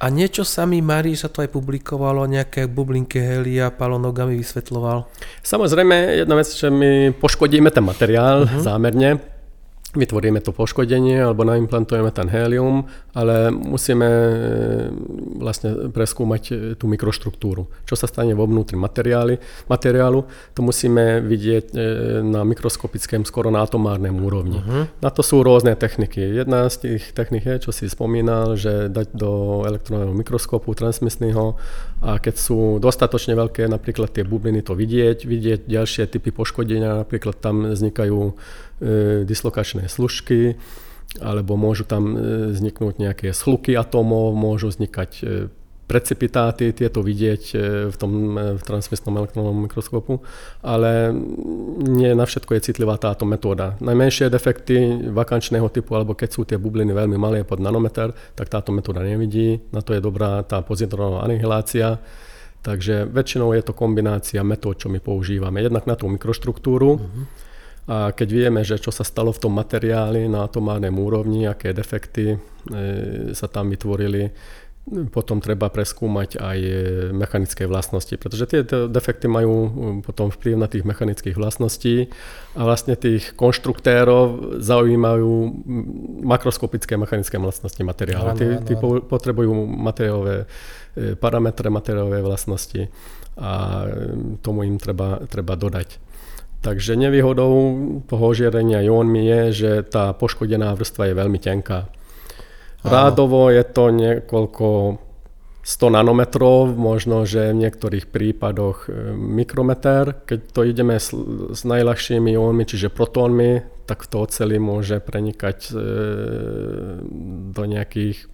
B: A niečo sa mi Marí, sa to aj publikovalo, nejaké bublinky helia, palonogami vysvetloval.
C: Samozrejme, jedna vec, že my poškodíme ten materiál uh-huh. zámerne, vytvoríme to poškodenie alebo naimplantujeme ten helium, ale musíme e, vlastne preskúmať e, tú mikroštruktúru. Čo sa stane vo vnútri materiály, materiálu, to musíme vidieť e, na mikroskopickém, skoro na atomárnej úrovni. Uh-huh. Na to sú rôzne techniky. Jedna z tých technik je, čo si spomínal, že dať do elektronového mikroskopu transmisného a keď sú dostatočne veľké, napríklad tie bubliny to vidieť, vidieť ďalšie typy poškodenia, napríklad tam vznikajú E, dislokačné služky, alebo môžu tam e, vzniknúť nejaké schluky atómov, môžu vznikať e, precipitáty, tieto vidieť v tom v transmisnom elektronovom mikroskopu, ale nie na všetko je citlivá táto metóda. Najmenšie defekty vakančného typu, alebo keď sú tie bubliny veľmi malé pod nanometer, tak táto metóda nevidí. Na to je dobrá tá pozitrónová anihilácia. Takže väčšinou je to kombinácia metód, čo my používame. Jednak na tú mikroštruktúru, uh-huh a keď vieme, že čo sa stalo v tom materiáli na atomárnej úrovni, aké defekty e, sa tam vytvorili, potom treba preskúmať aj e, mechanické vlastnosti, pretože tie defekty majú e, potom vplyv na tých mechanických vlastností a vlastne tých konštruktérov zaujímajú makroskopické mechanické vlastnosti materiálu. Tí, tí potrebujú materiálové parametre, materiálové vlastnosti a tomu im treba, treba dodať. Takže nevýhodou toho žiarenia jónmi je, že tá poškodená vrstva je veľmi tenká. Rádovo je to niekoľko 100 nanometrov, možno, že v niektorých prípadoch e, mikrometer. Keď to ideme s, s najľahšími jónmi, čiže protónmi, tak to oceli môže prenikať e, do nejakých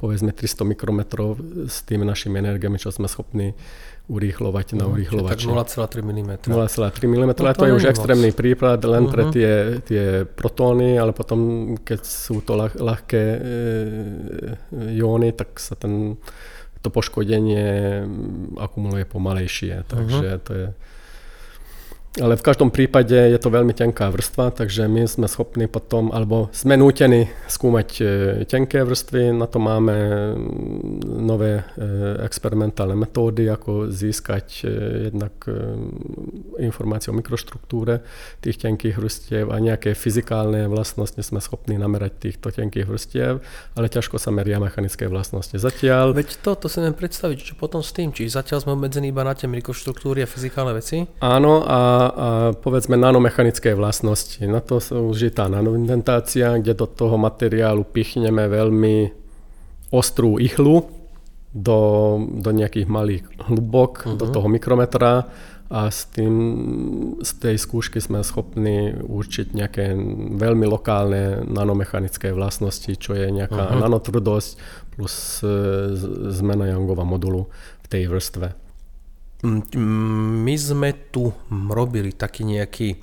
C: povedzme 300 mikrometrov s tými našimi energiami, čo sme schopní urýchlovať na mhm. urýchlovače.
B: Tak 0,3 mm.
C: 0,3 mm, no to, to je už extrémny moc. prípad len uh-huh. pre mhm. tie, tie protóny, ale potom keď sú to ľah, ľahké e, jóny, tak sa ten, to poškodenie akumuluje pomalejšie. Takže uh-huh. to je ale v každom prípade je to veľmi tenká vrstva, takže my sme schopní potom, alebo sme nútení skúmať e, tenké vrstvy, na to máme mm, nové e, experimentálne metódy, ako získať e, jednak informácie o mikroštruktúre tých tenkých vrstiev a nejaké fyzikálne vlastnosti sme schopní namerať týchto tenkých vrstiev, ale ťažko sa meria mechanické vlastnosti. Zatiaľ...
B: Veď to, to si neviem predstaviť, čo potom s tým, či zatiaľ sme obmedzení iba na tie mikroštruktúry a fyzikálne veci?
C: Áno, a a povedzme nanomechanické vlastnosti. Na to sa už je tá nanoindentácia, kde do toho materiálu pichneme veľmi ostrú ichlu do, do nejakých malých hlubok, uh-huh. do mhm. toho mikrometra a s tým, z tej skúšky sme schopní určiť nejaké veľmi lokálne nanomechanické vlastnosti, čo je nejaká uh-huh. nanotvrdosť plus e, zmena Youngova modulu v tej vrstve.
B: My sme tu robili taký nejaký,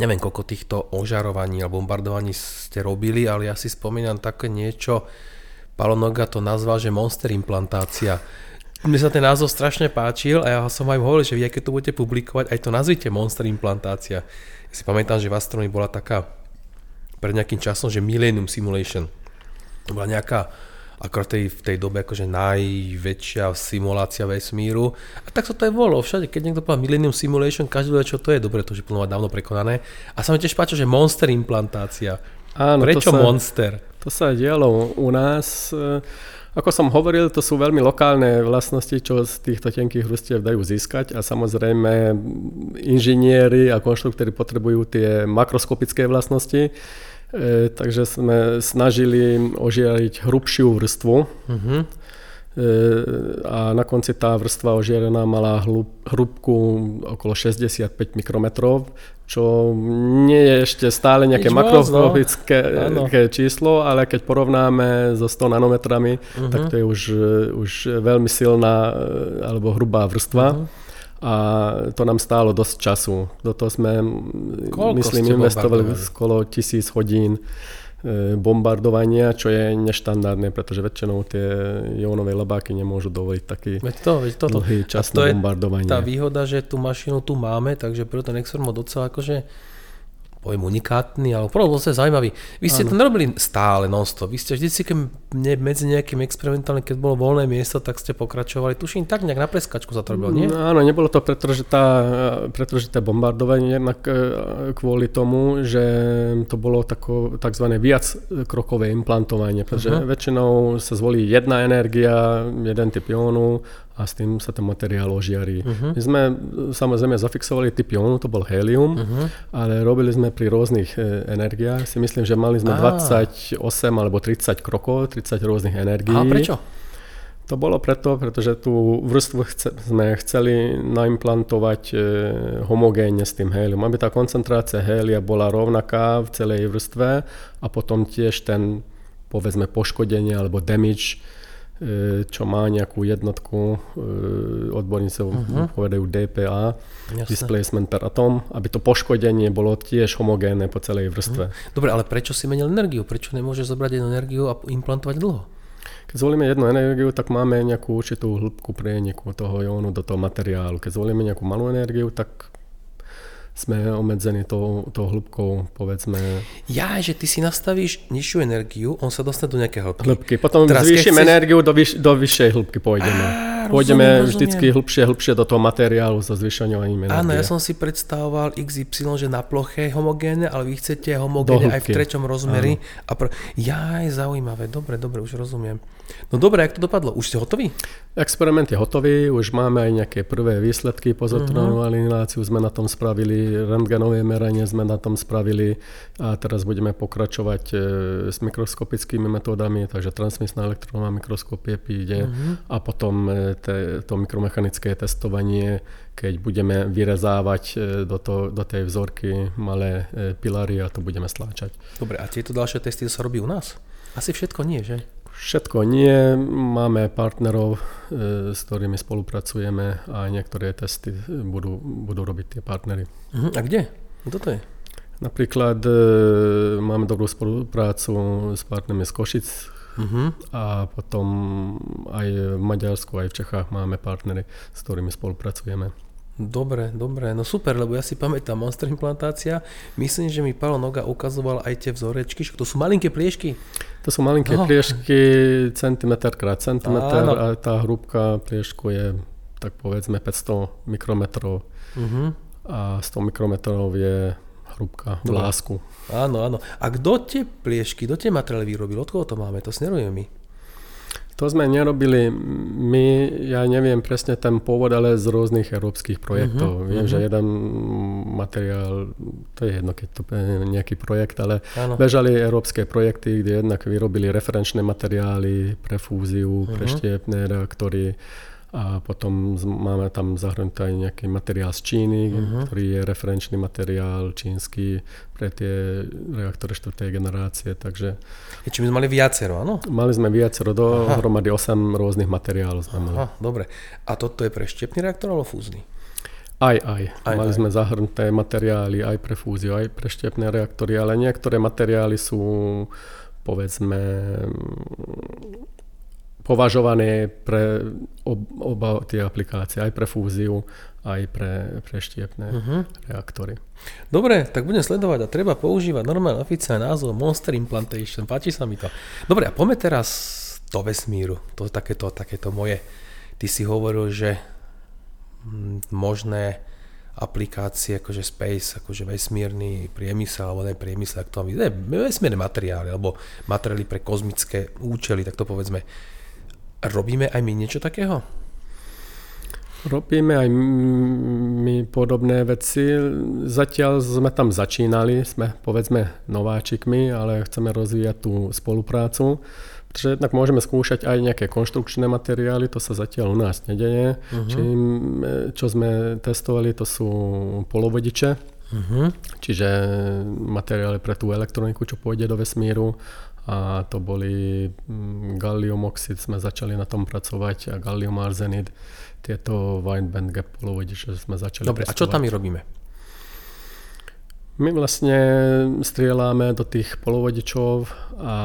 B: neviem koľko týchto ožarovaní alebo bombardovaní ste robili, ale ja si spomínam také niečo, Palonoga to nazval, že monster implantácia. Mne sa ten názov strašne páčil a ja som aj hovoril, že vy, keď to budete publikovať, aj to nazvite monster implantácia. Ja si pamätám, že v Astronomii bola taká pred nejakým časom, že Millennium Simulation. To bola nejaká akorát tej, v tej dobe akože najväčšia simulácia vesmíru. A tak sa to aj bolo. Všade, keď niekto povedal Millennium Simulation, každý vie, čo to je. Dobre, to už je plno dávno prekonané. A sa mi tiež páči, že monster implantácia. Áno, Prečo to sa, monster?
C: To sa dialo u nás. Ako som hovoril, to sú veľmi lokálne vlastnosti, čo z týchto tenkých vrstiev dajú získať a samozrejme inžinieri a konštruktory potrebujú tie makroskopické vlastnosti, E, takže sme snažili ožiariť hrubšiu vrstvu. Uh-huh. a na konci tá vrstva ožiarená mala hrubku okolo 65 mikrometrov, čo nie je ešte stále nejaké no. makroskopické no. číslo, ale keď porovnáme so 100 nanometrami, uh-huh. tak to je už, už veľmi silná alebo hrubá vrstva. Uh-huh a to nám stálo dosť času. Do toho sme, Koľko myslím, investovali skoro tisíc hodín e, bombardovania, čo je neštandardné, pretože väčšinou tie jónové labáky nemôžu dovoliť taký veď to, veď toto. dlhý čas na bombardovanie.
B: tá výhoda, že tú mašinu tu máme, takže preto ten docela akože poviem unikátny, ale proste zaujímavý. Vy ste ano. to nerobili stále non-stop. Vy ste vždycky, medzi nejakým experimentálnym, keď bolo voľné miesto, tak ste pokračovali. Tuším, tak nejak na preskačku sa to robilo, nie?
C: No, áno, nebolo to pretože, pretože bombardovanie jednak e, kvôli tomu, že to bolo tako, takzvané viac krokové implantovanie, pretože uh-huh. väčšinou sa zvolí jedna energia, jeden typ iónu a s tým sa ten materiál ožiarí. Uh-huh. My sme samozrejme zafixovali typ iónu, to bol helium, uh-huh. ale robili sme pri rôznych e, energiách. Si myslím, že mali sme ah. 28 alebo 30 krokov, 30 rôznych energií.
B: A prečo?
C: To bolo preto, pretože tú vrstvu chce, sme chceli naimplantovať e, homogénne s tým hélium, aby tá koncentrácia hélia bola rovnaká v celej vrstve a potom tiež ten povedzme poškodenie alebo damage E, čo má nejakú jednotku, e, odborníci uh-huh. povedajú DPA, Jasne. Displacement per atom, aby to poškodenie bolo tiež homogénne po celej vrstve. Uh-huh.
B: Dobre, ale prečo si menil energiu? Prečo nemôžeš zobrať jednu energiu a implantovať dlho?
C: Keď zvolíme jednu energiu, tak máme nejakú určitú hĺbku prieniku toho jónu do toho materiálu. Keď zvolíme nejakú malú energiu, tak sme obmedzení tou, tou hĺbkou, povedzme.
B: Ja, že ty si nastavíš nižšiu energiu, on sa dostane do nejakej hĺbky.
C: hĺbky. Potom Teraz, zvýšim chceš... energiu, do, vyš, do vyššej hĺbky pôjdeme. Á, pôjdeme rozumiem, vždycky hĺbšie, hĺbšie do toho materiálu so zvyšovaním energie.
B: Áno, ja som si predstavoval XY, že na ploche je homogénne, ale vy chcete homogénne aj v treťom rozmeri. A pr- ja, je zaujímavé, dobre, dobre, už rozumiem. No dobre, jak to dopadlo? Už ste hotoví?
C: Experiment je hotový, už máme aj nejaké prvé výsledky pozortrovnú uh-huh. alináciu, sme na tom spravili, rentgenové meranie sme na tom spravili a teraz budeme pokračovať e, s mikroskopickými metódami, takže transmisná elektronová mikroskopie príde uh-huh. a potom e, te, to mikromechanické testovanie, keď budeme vyrezávať e, do, to, do tej vzorky malé pilary a to budeme stláčať.
B: Dobre, a tieto ďalšie testy sa robí u nás? Asi všetko nie, že?
C: Všetko nie, máme partnerov, e, s ktorými spolupracujeme a niektoré testy budú, budú robiť tie partnery.
B: Uh-huh. A kde? Kto to je?
C: Napríklad e, máme dobrú spoluprácu s partnermi z Košic uh-huh. a potom aj v Maďarsku, aj v Čechách máme partnery, s ktorými spolupracujeme.
B: Dobre, dobre, no super, lebo ja si pamätám monster implantácia. Myslím, že mi Paolo Noga ukazoval aj tie vzorečky, to sú malinké pliešky.
C: To sú malinké oh. pliešky, centimetr krát centimetr a tá hrúbka plieško je tak povedzme 500 mikrometrov. Uh-huh. A 100 mikrometrov je hrúbka v lásku.
B: Áno, áno. A kto tie pliešky, kto tie materiály vyrobil? Od koho to máme? To snerujeme my.
C: To sme nerobili my, ja neviem presne ten pôvod, ale z rôznych európskych projektov. Uh-huh, Viem, uh-huh. že jeden materiál, to je jedno, keď to je nejaký projekt, ale ano. bežali európske projekty, kde jednak vyrobili referenčné materiály pre fúziu, uh-huh. pre štiepné reaktory a potom máme tam zahrnuté aj nejaký materiál z Číny, uh-huh. ktorý je referenčný materiál čínsky pre tie reaktory 4. generácie, takže...
B: Či my sme mali viacero, áno?
C: Mali sme viacero, dohromady 8 rôznych materiálov sme mali.
B: Aha, dobre. A toto je pre štepný reaktor alebo fúzny?
C: Aj, aj. aj Mali aj. sme zahrnuté materiály aj pre fúziu, aj pre štepné reaktory, ale niektoré materiály sú povedzme považované pre ob, oba tie aplikácie, aj pre fúziu, aj pre, pre štiepné uh-huh. reaktory.
B: Dobre, tak budem sledovať a treba používať normálny oficiálny názov Monster Implantation. Páči sa mi to. Dobre, a poďme teraz do vesmíru. To takéto, takéto moje. Ty si hovoril, že hm, možné aplikácie akože space, akože vesmírny priemysel, alebo ne priemysel, ak to ne, vesmírne materiály, alebo materiály pre kozmické účely, tak to povedzme. Robíme aj my niečo takého?
C: Robíme aj my podobné veci. Zatiaľ sme tam začínali, sme povedzme nováčikmi, ale chceme rozvíjať tú spoluprácu, Pretože jednak môžeme skúšať aj nejaké konštrukčné materiály, to sa zatiaľ u nás nedeje. Uh-huh. Čím, čo sme testovali, to sú polovodiče, uh-huh. čiže materiály pre tú elektroniku, čo pôjde do vesmíru a to boli mm, gallium oxid, sme začali na tom pracovať a gallium arsenid, tieto wideband gap polovodiče sme začali
B: Dobre, testovať. a čo tam my robíme?
C: My vlastne strieľame do tých polovodičov a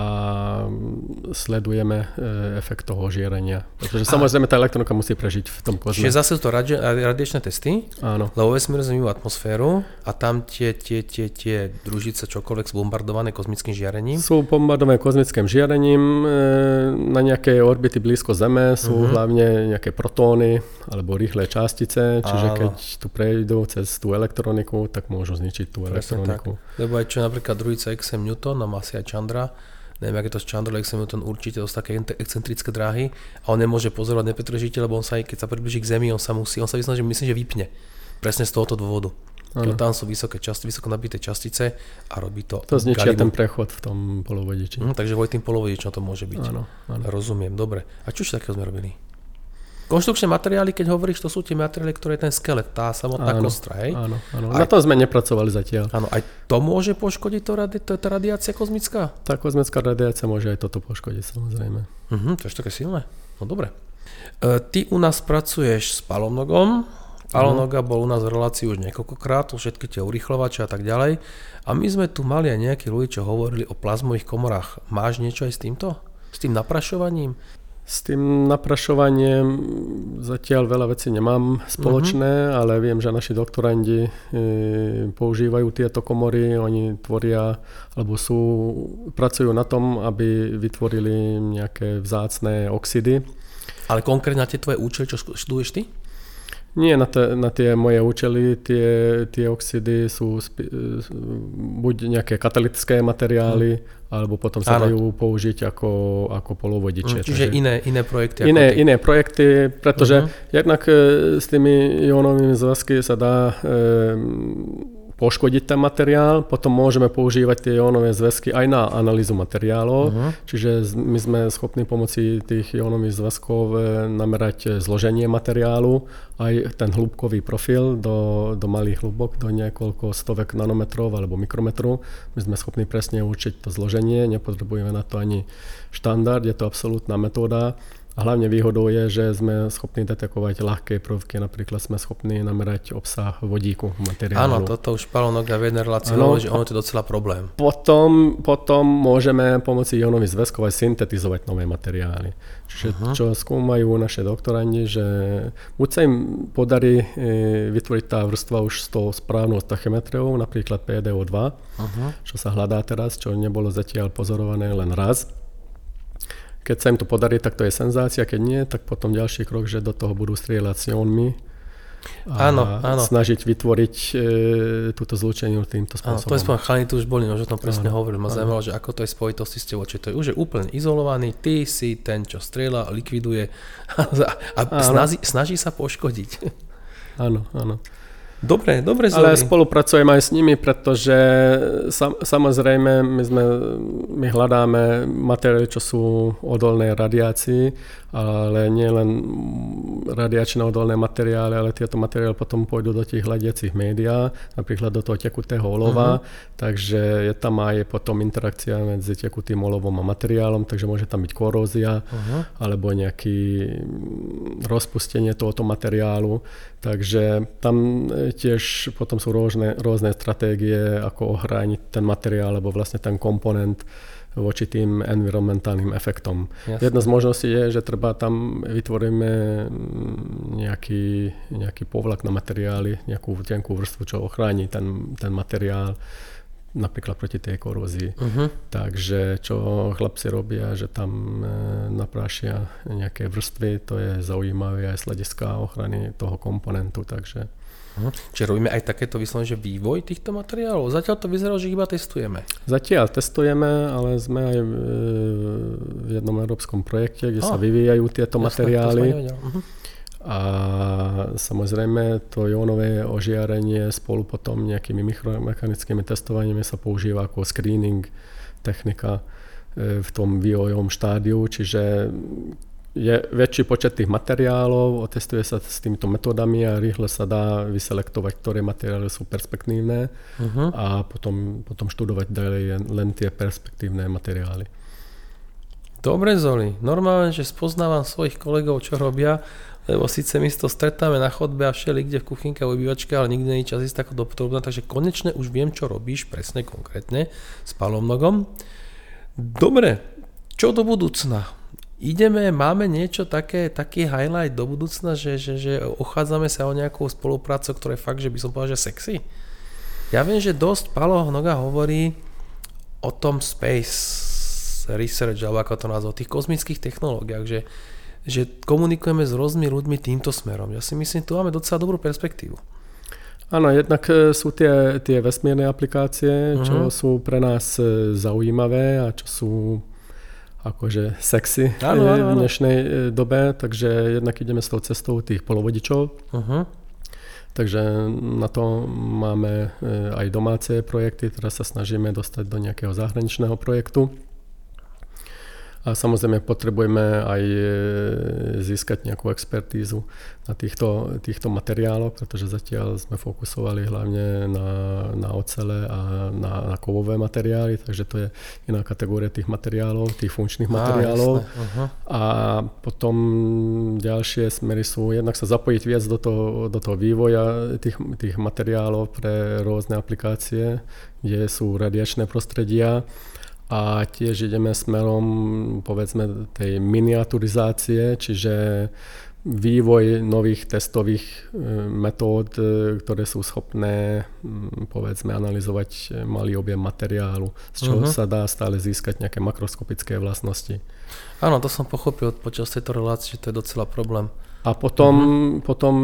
C: sledujeme e, efekt toho žierenia. Pretože a... samozrejme tá elektronika musí prežiť v tom kozme.
B: Čiže zase to radi- radiačné testy?
C: Áno.
B: Lebo vesmír sme atmosféru a tam tie, tie, tie, tie družice čokoľvek sú bombardované kozmickým žiarením?
C: Sú bombardované kozmickým žiarením. E, na nejaké orbity blízko Zeme sú uh-huh. hlavne nejaké protóny alebo rýchle častice, čiže Áno. keď tu prejdú cez tú elektroniku, tak môžu zničiť tú elektroniku elektroniku.
B: Tak. Lebo aj čo napríklad druhica XM Newton, a má asi aj Chandra, neviem, aké to z Chandra XM Newton určite dosť také excentrické dráhy a on nemôže pozorovať nepretržite, lebo on sa aj keď sa približí k Zemi, on sa musí, on sa vysnaží, myslím, že vypne. Presne z tohoto dôvodu. Ano. Tam sú vysoké časti, vysoko nabité častice a robí to...
C: To zničia ten prechod v tom polovodiči.
B: Mm, takže voj tým polovodičom to môže byť.
C: Áno.
B: Rozumiem, dobre. A čo takého sme robili? Konštrukčné materiály, keď hovoríš, to sú tie materiály, ktoré je ten skelet, tá samotná áno, kostra, hej?
C: Áno, áno. Aj, Na to sme nepracovali zatiaľ.
B: Áno, aj to môže poškodiť to radi- to, tá radiácia kozmická?
C: Tá kozmická radiácia môže aj toto poškodiť, samozrejme.
B: Uh-huh, to je také silné. No dobre. E, ty u nás pracuješ s palonogom. Palonoga uh-huh. bol u nás v relácii už niekoľkokrát, všetky tie urychlovače a tak ďalej. A my sme tu mali aj nejakí ľudia, čo hovorili o plazmových komorách. Máš niečo aj s týmto? S tým naprašovaním?
C: S tým naprašovaním zatiaľ veľa vecí nemám spoločné, uh-huh. ale viem, že naši doktorandi e, používajú tieto komory, oni tvoria, alebo sú, pracujú na tom, aby vytvorili nejaké vzácné oxidy.
B: Ale konkrétne na tie tvoje účely, čo študuješ ty?
C: Nie, na, te, na tie moje účely tie, tie oxidy sú spi, buď nejaké katalytické materiály, hmm. Alebo potom sa dajú použiť ako, ako polovodiče.
B: Hmm, čiže takže iné, iné projekty.
C: Iné, iné projekty, pretože uh-huh. jednak e, s tými ionovými zväzky sa dá e, poškodiť ten materiál, potom môžeme používať tie ionové zväzky aj na analýzu materiálov, uh-huh. čiže my sme schopní pomoci tých ionových zväzkov e, namerať zloženie materiálu, aj ten hĺbkový profil do, do malých hĺbok, do niekoľko stovek nanometrov alebo mikrometrov. My sme schopní presne určiť to zloženie, nepotrebujeme na to ani štandard, je to absolútna metóda a hlavne výhodou je, že sme schopní detekovať ľahké prvky, napríklad sme schopní namerať obsah vodíku v materiálu.
B: Áno, toto už Palonok a v jednej relácii hovorí, že ono je to docela problém.
C: Potom, potom môžeme pomoci ionových zväzkov aj syntetizovať nové materiály. Čiže uh-huh. čo skúmajú naše doktorandi, že buď sa im podarí e, vytvoriť tá vrstva už s tou správnou tachymetriou, napríklad PDO2, uh-huh. čo sa hľadá teraz, čo nebolo zatiaľ pozorované len raz keď sa im to podarí, tak to je senzácia, keď nie, tak potom ďalší krok, že do toho budú strieľať s ionmi a áno, áno. snažiť vytvoriť e, túto zlúčeninu týmto spôsobom. Áno,
B: to je spôsobom chalani tu už boli, no, že tom presne áno, hovoril. Ma zaujímalo, že ako to je spojitosti s tebou. Čiže to je už je úplne izolovaný, ty si ten, čo strieľa, likviduje a, a snaží, snaží sa poškodiť.
C: Áno, áno.
B: Dobre, dobre
C: Ale spolupracujem aj s nimi, pretože sam, samozrejme my, sme, my hľadáme materiály, čo sú odolné radiácii ale nie len radiačné odolné materiály, ale tieto materiály potom pôjdu do tých hľadiacich médiá, napríklad do toho tekutého olova, uh-huh. takže je tam aj potom interakcia medzi tekutým olovom a materiálom, takže môže tam byť korózia uh-huh. alebo nejaký rozpustenie tohoto materiálu, takže tam tiež potom sú rôzne, rôzne stratégie, ako ochrániť ten materiál alebo vlastne ten komponent voči tým environmentálnym efektom. Jasne. Jedna z možností je, že treba tam vytvoríme nejaký, nejaký povlak na materiály, nejakú tenkú vrstvu, čo ochráni ten, ten materiál napríklad proti tej korózii. Uh-huh. Takže čo chlapci robia, že tam e, naprášia nejaké vrstvy, to je zaujímavé aj z hľadiska ochrany toho komponentu, takže
B: Uh-huh. Čiže robíme aj takéto vyslovene, že vývoj týchto materiálov? Zatiaľ to vyzeralo, že iba testujeme.
C: Zatiaľ testujeme, ale sme aj v jednom európskom projekte, kde oh. sa vyvíjajú tieto Jasne, materiály. Uh-huh. A samozrejme to jónové ožiarenie spolu potom nejakými mikromechanickými testovaniami sa používa ako screening technika v tom vývojovom štádiu, čiže je väčší počet tých materiálov, otestuje sa s týmito metódami a rýchle sa dá vyselektovať, ktoré materiály sú perspektívne uh-huh. a potom, potom študovať ďalej len tie perspektívne materiály.
B: Dobre Zoli, normálne, že spoznávam svojich kolegov, čo robia, lebo síce my to stretáme na chodbe a všeli kde v kuchynke a obývačke, ale nikdy není čas ísť tako do takže konečne už viem, čo robíš presne konkrétne s palomnogom. Dobre, čo do budúcna? Ideme, máme niečo také, taký highlight do budúcna, že, že, že ochádzame sa o nejakú spoluprácu, ktorá je fakt, že by som povedal, že sexy. Ja viem, že dosť Palo Hnoga hovorí o tom space research, alebo ako to nazval, o tých kozmických technológiách, že, že komunikujeme s rôznymi ľuďmi týmto smerom. Ja si myslím, tu máme docela dobrú perspektívu.
C: Áno, jednak e, sú tie, tie vesmírne aplikácie, uh-huh. čo mhm. sú pre nás e, zaujímavé a čo sú akože sexy áno, áno, áno. v dnešnej e, dobe, takže jednak ideme s tou cestou tých polovodičov. Uh-huh. Takže na to máme e, aj domáce projekty, teraz sa snažíme dostať do nejakého zahraničného projektu. A samozrejme potrebujeme aj e, získať nejakú expertízu na týchto, týchto materiáloch, pretože zatiaľ sme fokusovali hlavne na, na ocele a na, na kovové materiály, takže to je iná kategória tých materiálov, tých funkčných materiálov. uh-huh. A potom ďalšie smery sú jednak sa zapojiť viac do toho, do toho vývoja tých, tých materiálov pre rôzne aplikácie, kde sú radiačné prostredia a tiež ideme smerom povedzme tej miniaturizácie, čiže vývoj nových testových e, metód, e, ktoré sú schopné povedzme analyzovať malý objem materiálu, z čoho uh-huh. sa dá stále získať nejaké makroskopické vlastnosti.
B: Áno, to som pochopil počas tejto relácie, že to je docela problém.
C: A potom, uh-huh. potom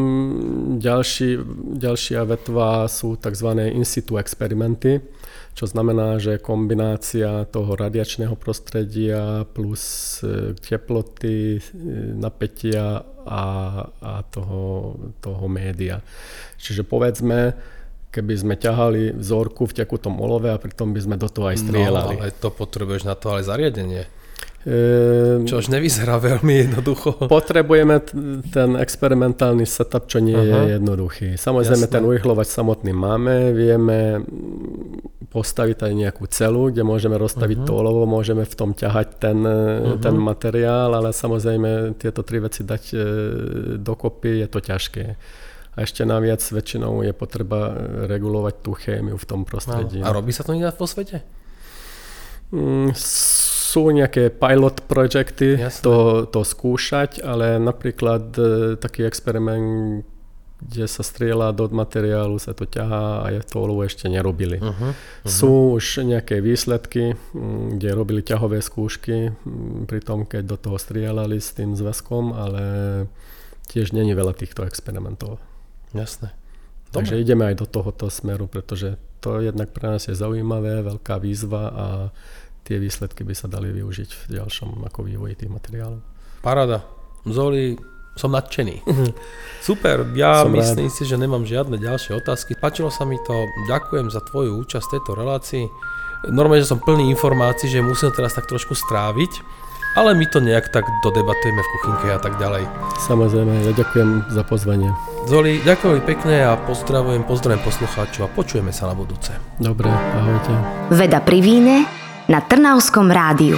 C: ďalší, ďalšia vetva sú tzv. in situ experimenty, čo znamená, že kombinácia toho radiačného prostredia plus e, teploty, e, napätia a, a toho, toho média. Čiže povedzme, keby sme ťahali vzorku v tekutom olove a pritom by sme do toho aj strieľali.
B: No, ale to potrebuješ na to ale zariadenie. Ehm, čo už nevyzerá veľmi jednoducho.
C: Potrebujeme ten experimentálny setup, čo nie Aha. je jednoduchý. Samozrejme, Jasné. ten urychlovač samotný máme, vieme postaviť aj nejakú celu, kde môžeme rozstaviť uh-huh. to olovo, môžeme v tom ťahať ten, uh-huh. ten materiál, ale samozrejme tieto tri veci dať e, dokopy je to ťažké. A ešte naviac väčšinou je potreba regulovať tú chémiu v tom prostredí.
B: No. A robí sa to niekde vo svete?
C: Mm, sú nejaké pilot projekty to, to skúšať, ale napríklad e, taký experiment, kde sa strieľa do materiálu, sa to ťahá a je to olovo ešte nerobili. Uh-huh, uh-huh. Sú už nejaké výsledky, kde robili ťahové skúšky pri tom, keď do toho strieľali s tým zväzkom, ale tiež není veľa týchto experimentov.
B: Jasné.
C: Dobre. Takže ideme aj do tohoto smeru, pretože to jednak pre nás je zaujímavé, veľká výzva a tie výsledky by sa dali využiť v ďalšom ako vývoji tých materiálov.
B: Parada. Zoli, som nadšený. Mhm. Super, ja som myslím rád. si, že nemám žiadne ďalšie otázky. Páčilo sa mi to, ďakujem za tvoju účasť v tejto relácii. Normálne, že som plný informácií, že musím teraz tak trošku stráviť, ale my to nejak tak dodebatujeme v kuchynke a tak ďalej.
C: Samozrejme, ja ďakujem za pozvanie.
B: Zoli, ďakujem pekne a pozdravujem, pozdravujem poslucháčov a počujeme sa na budúce.
C: Dobre, ahojte.
A: Veda pri víne na Trnavskom rádiu.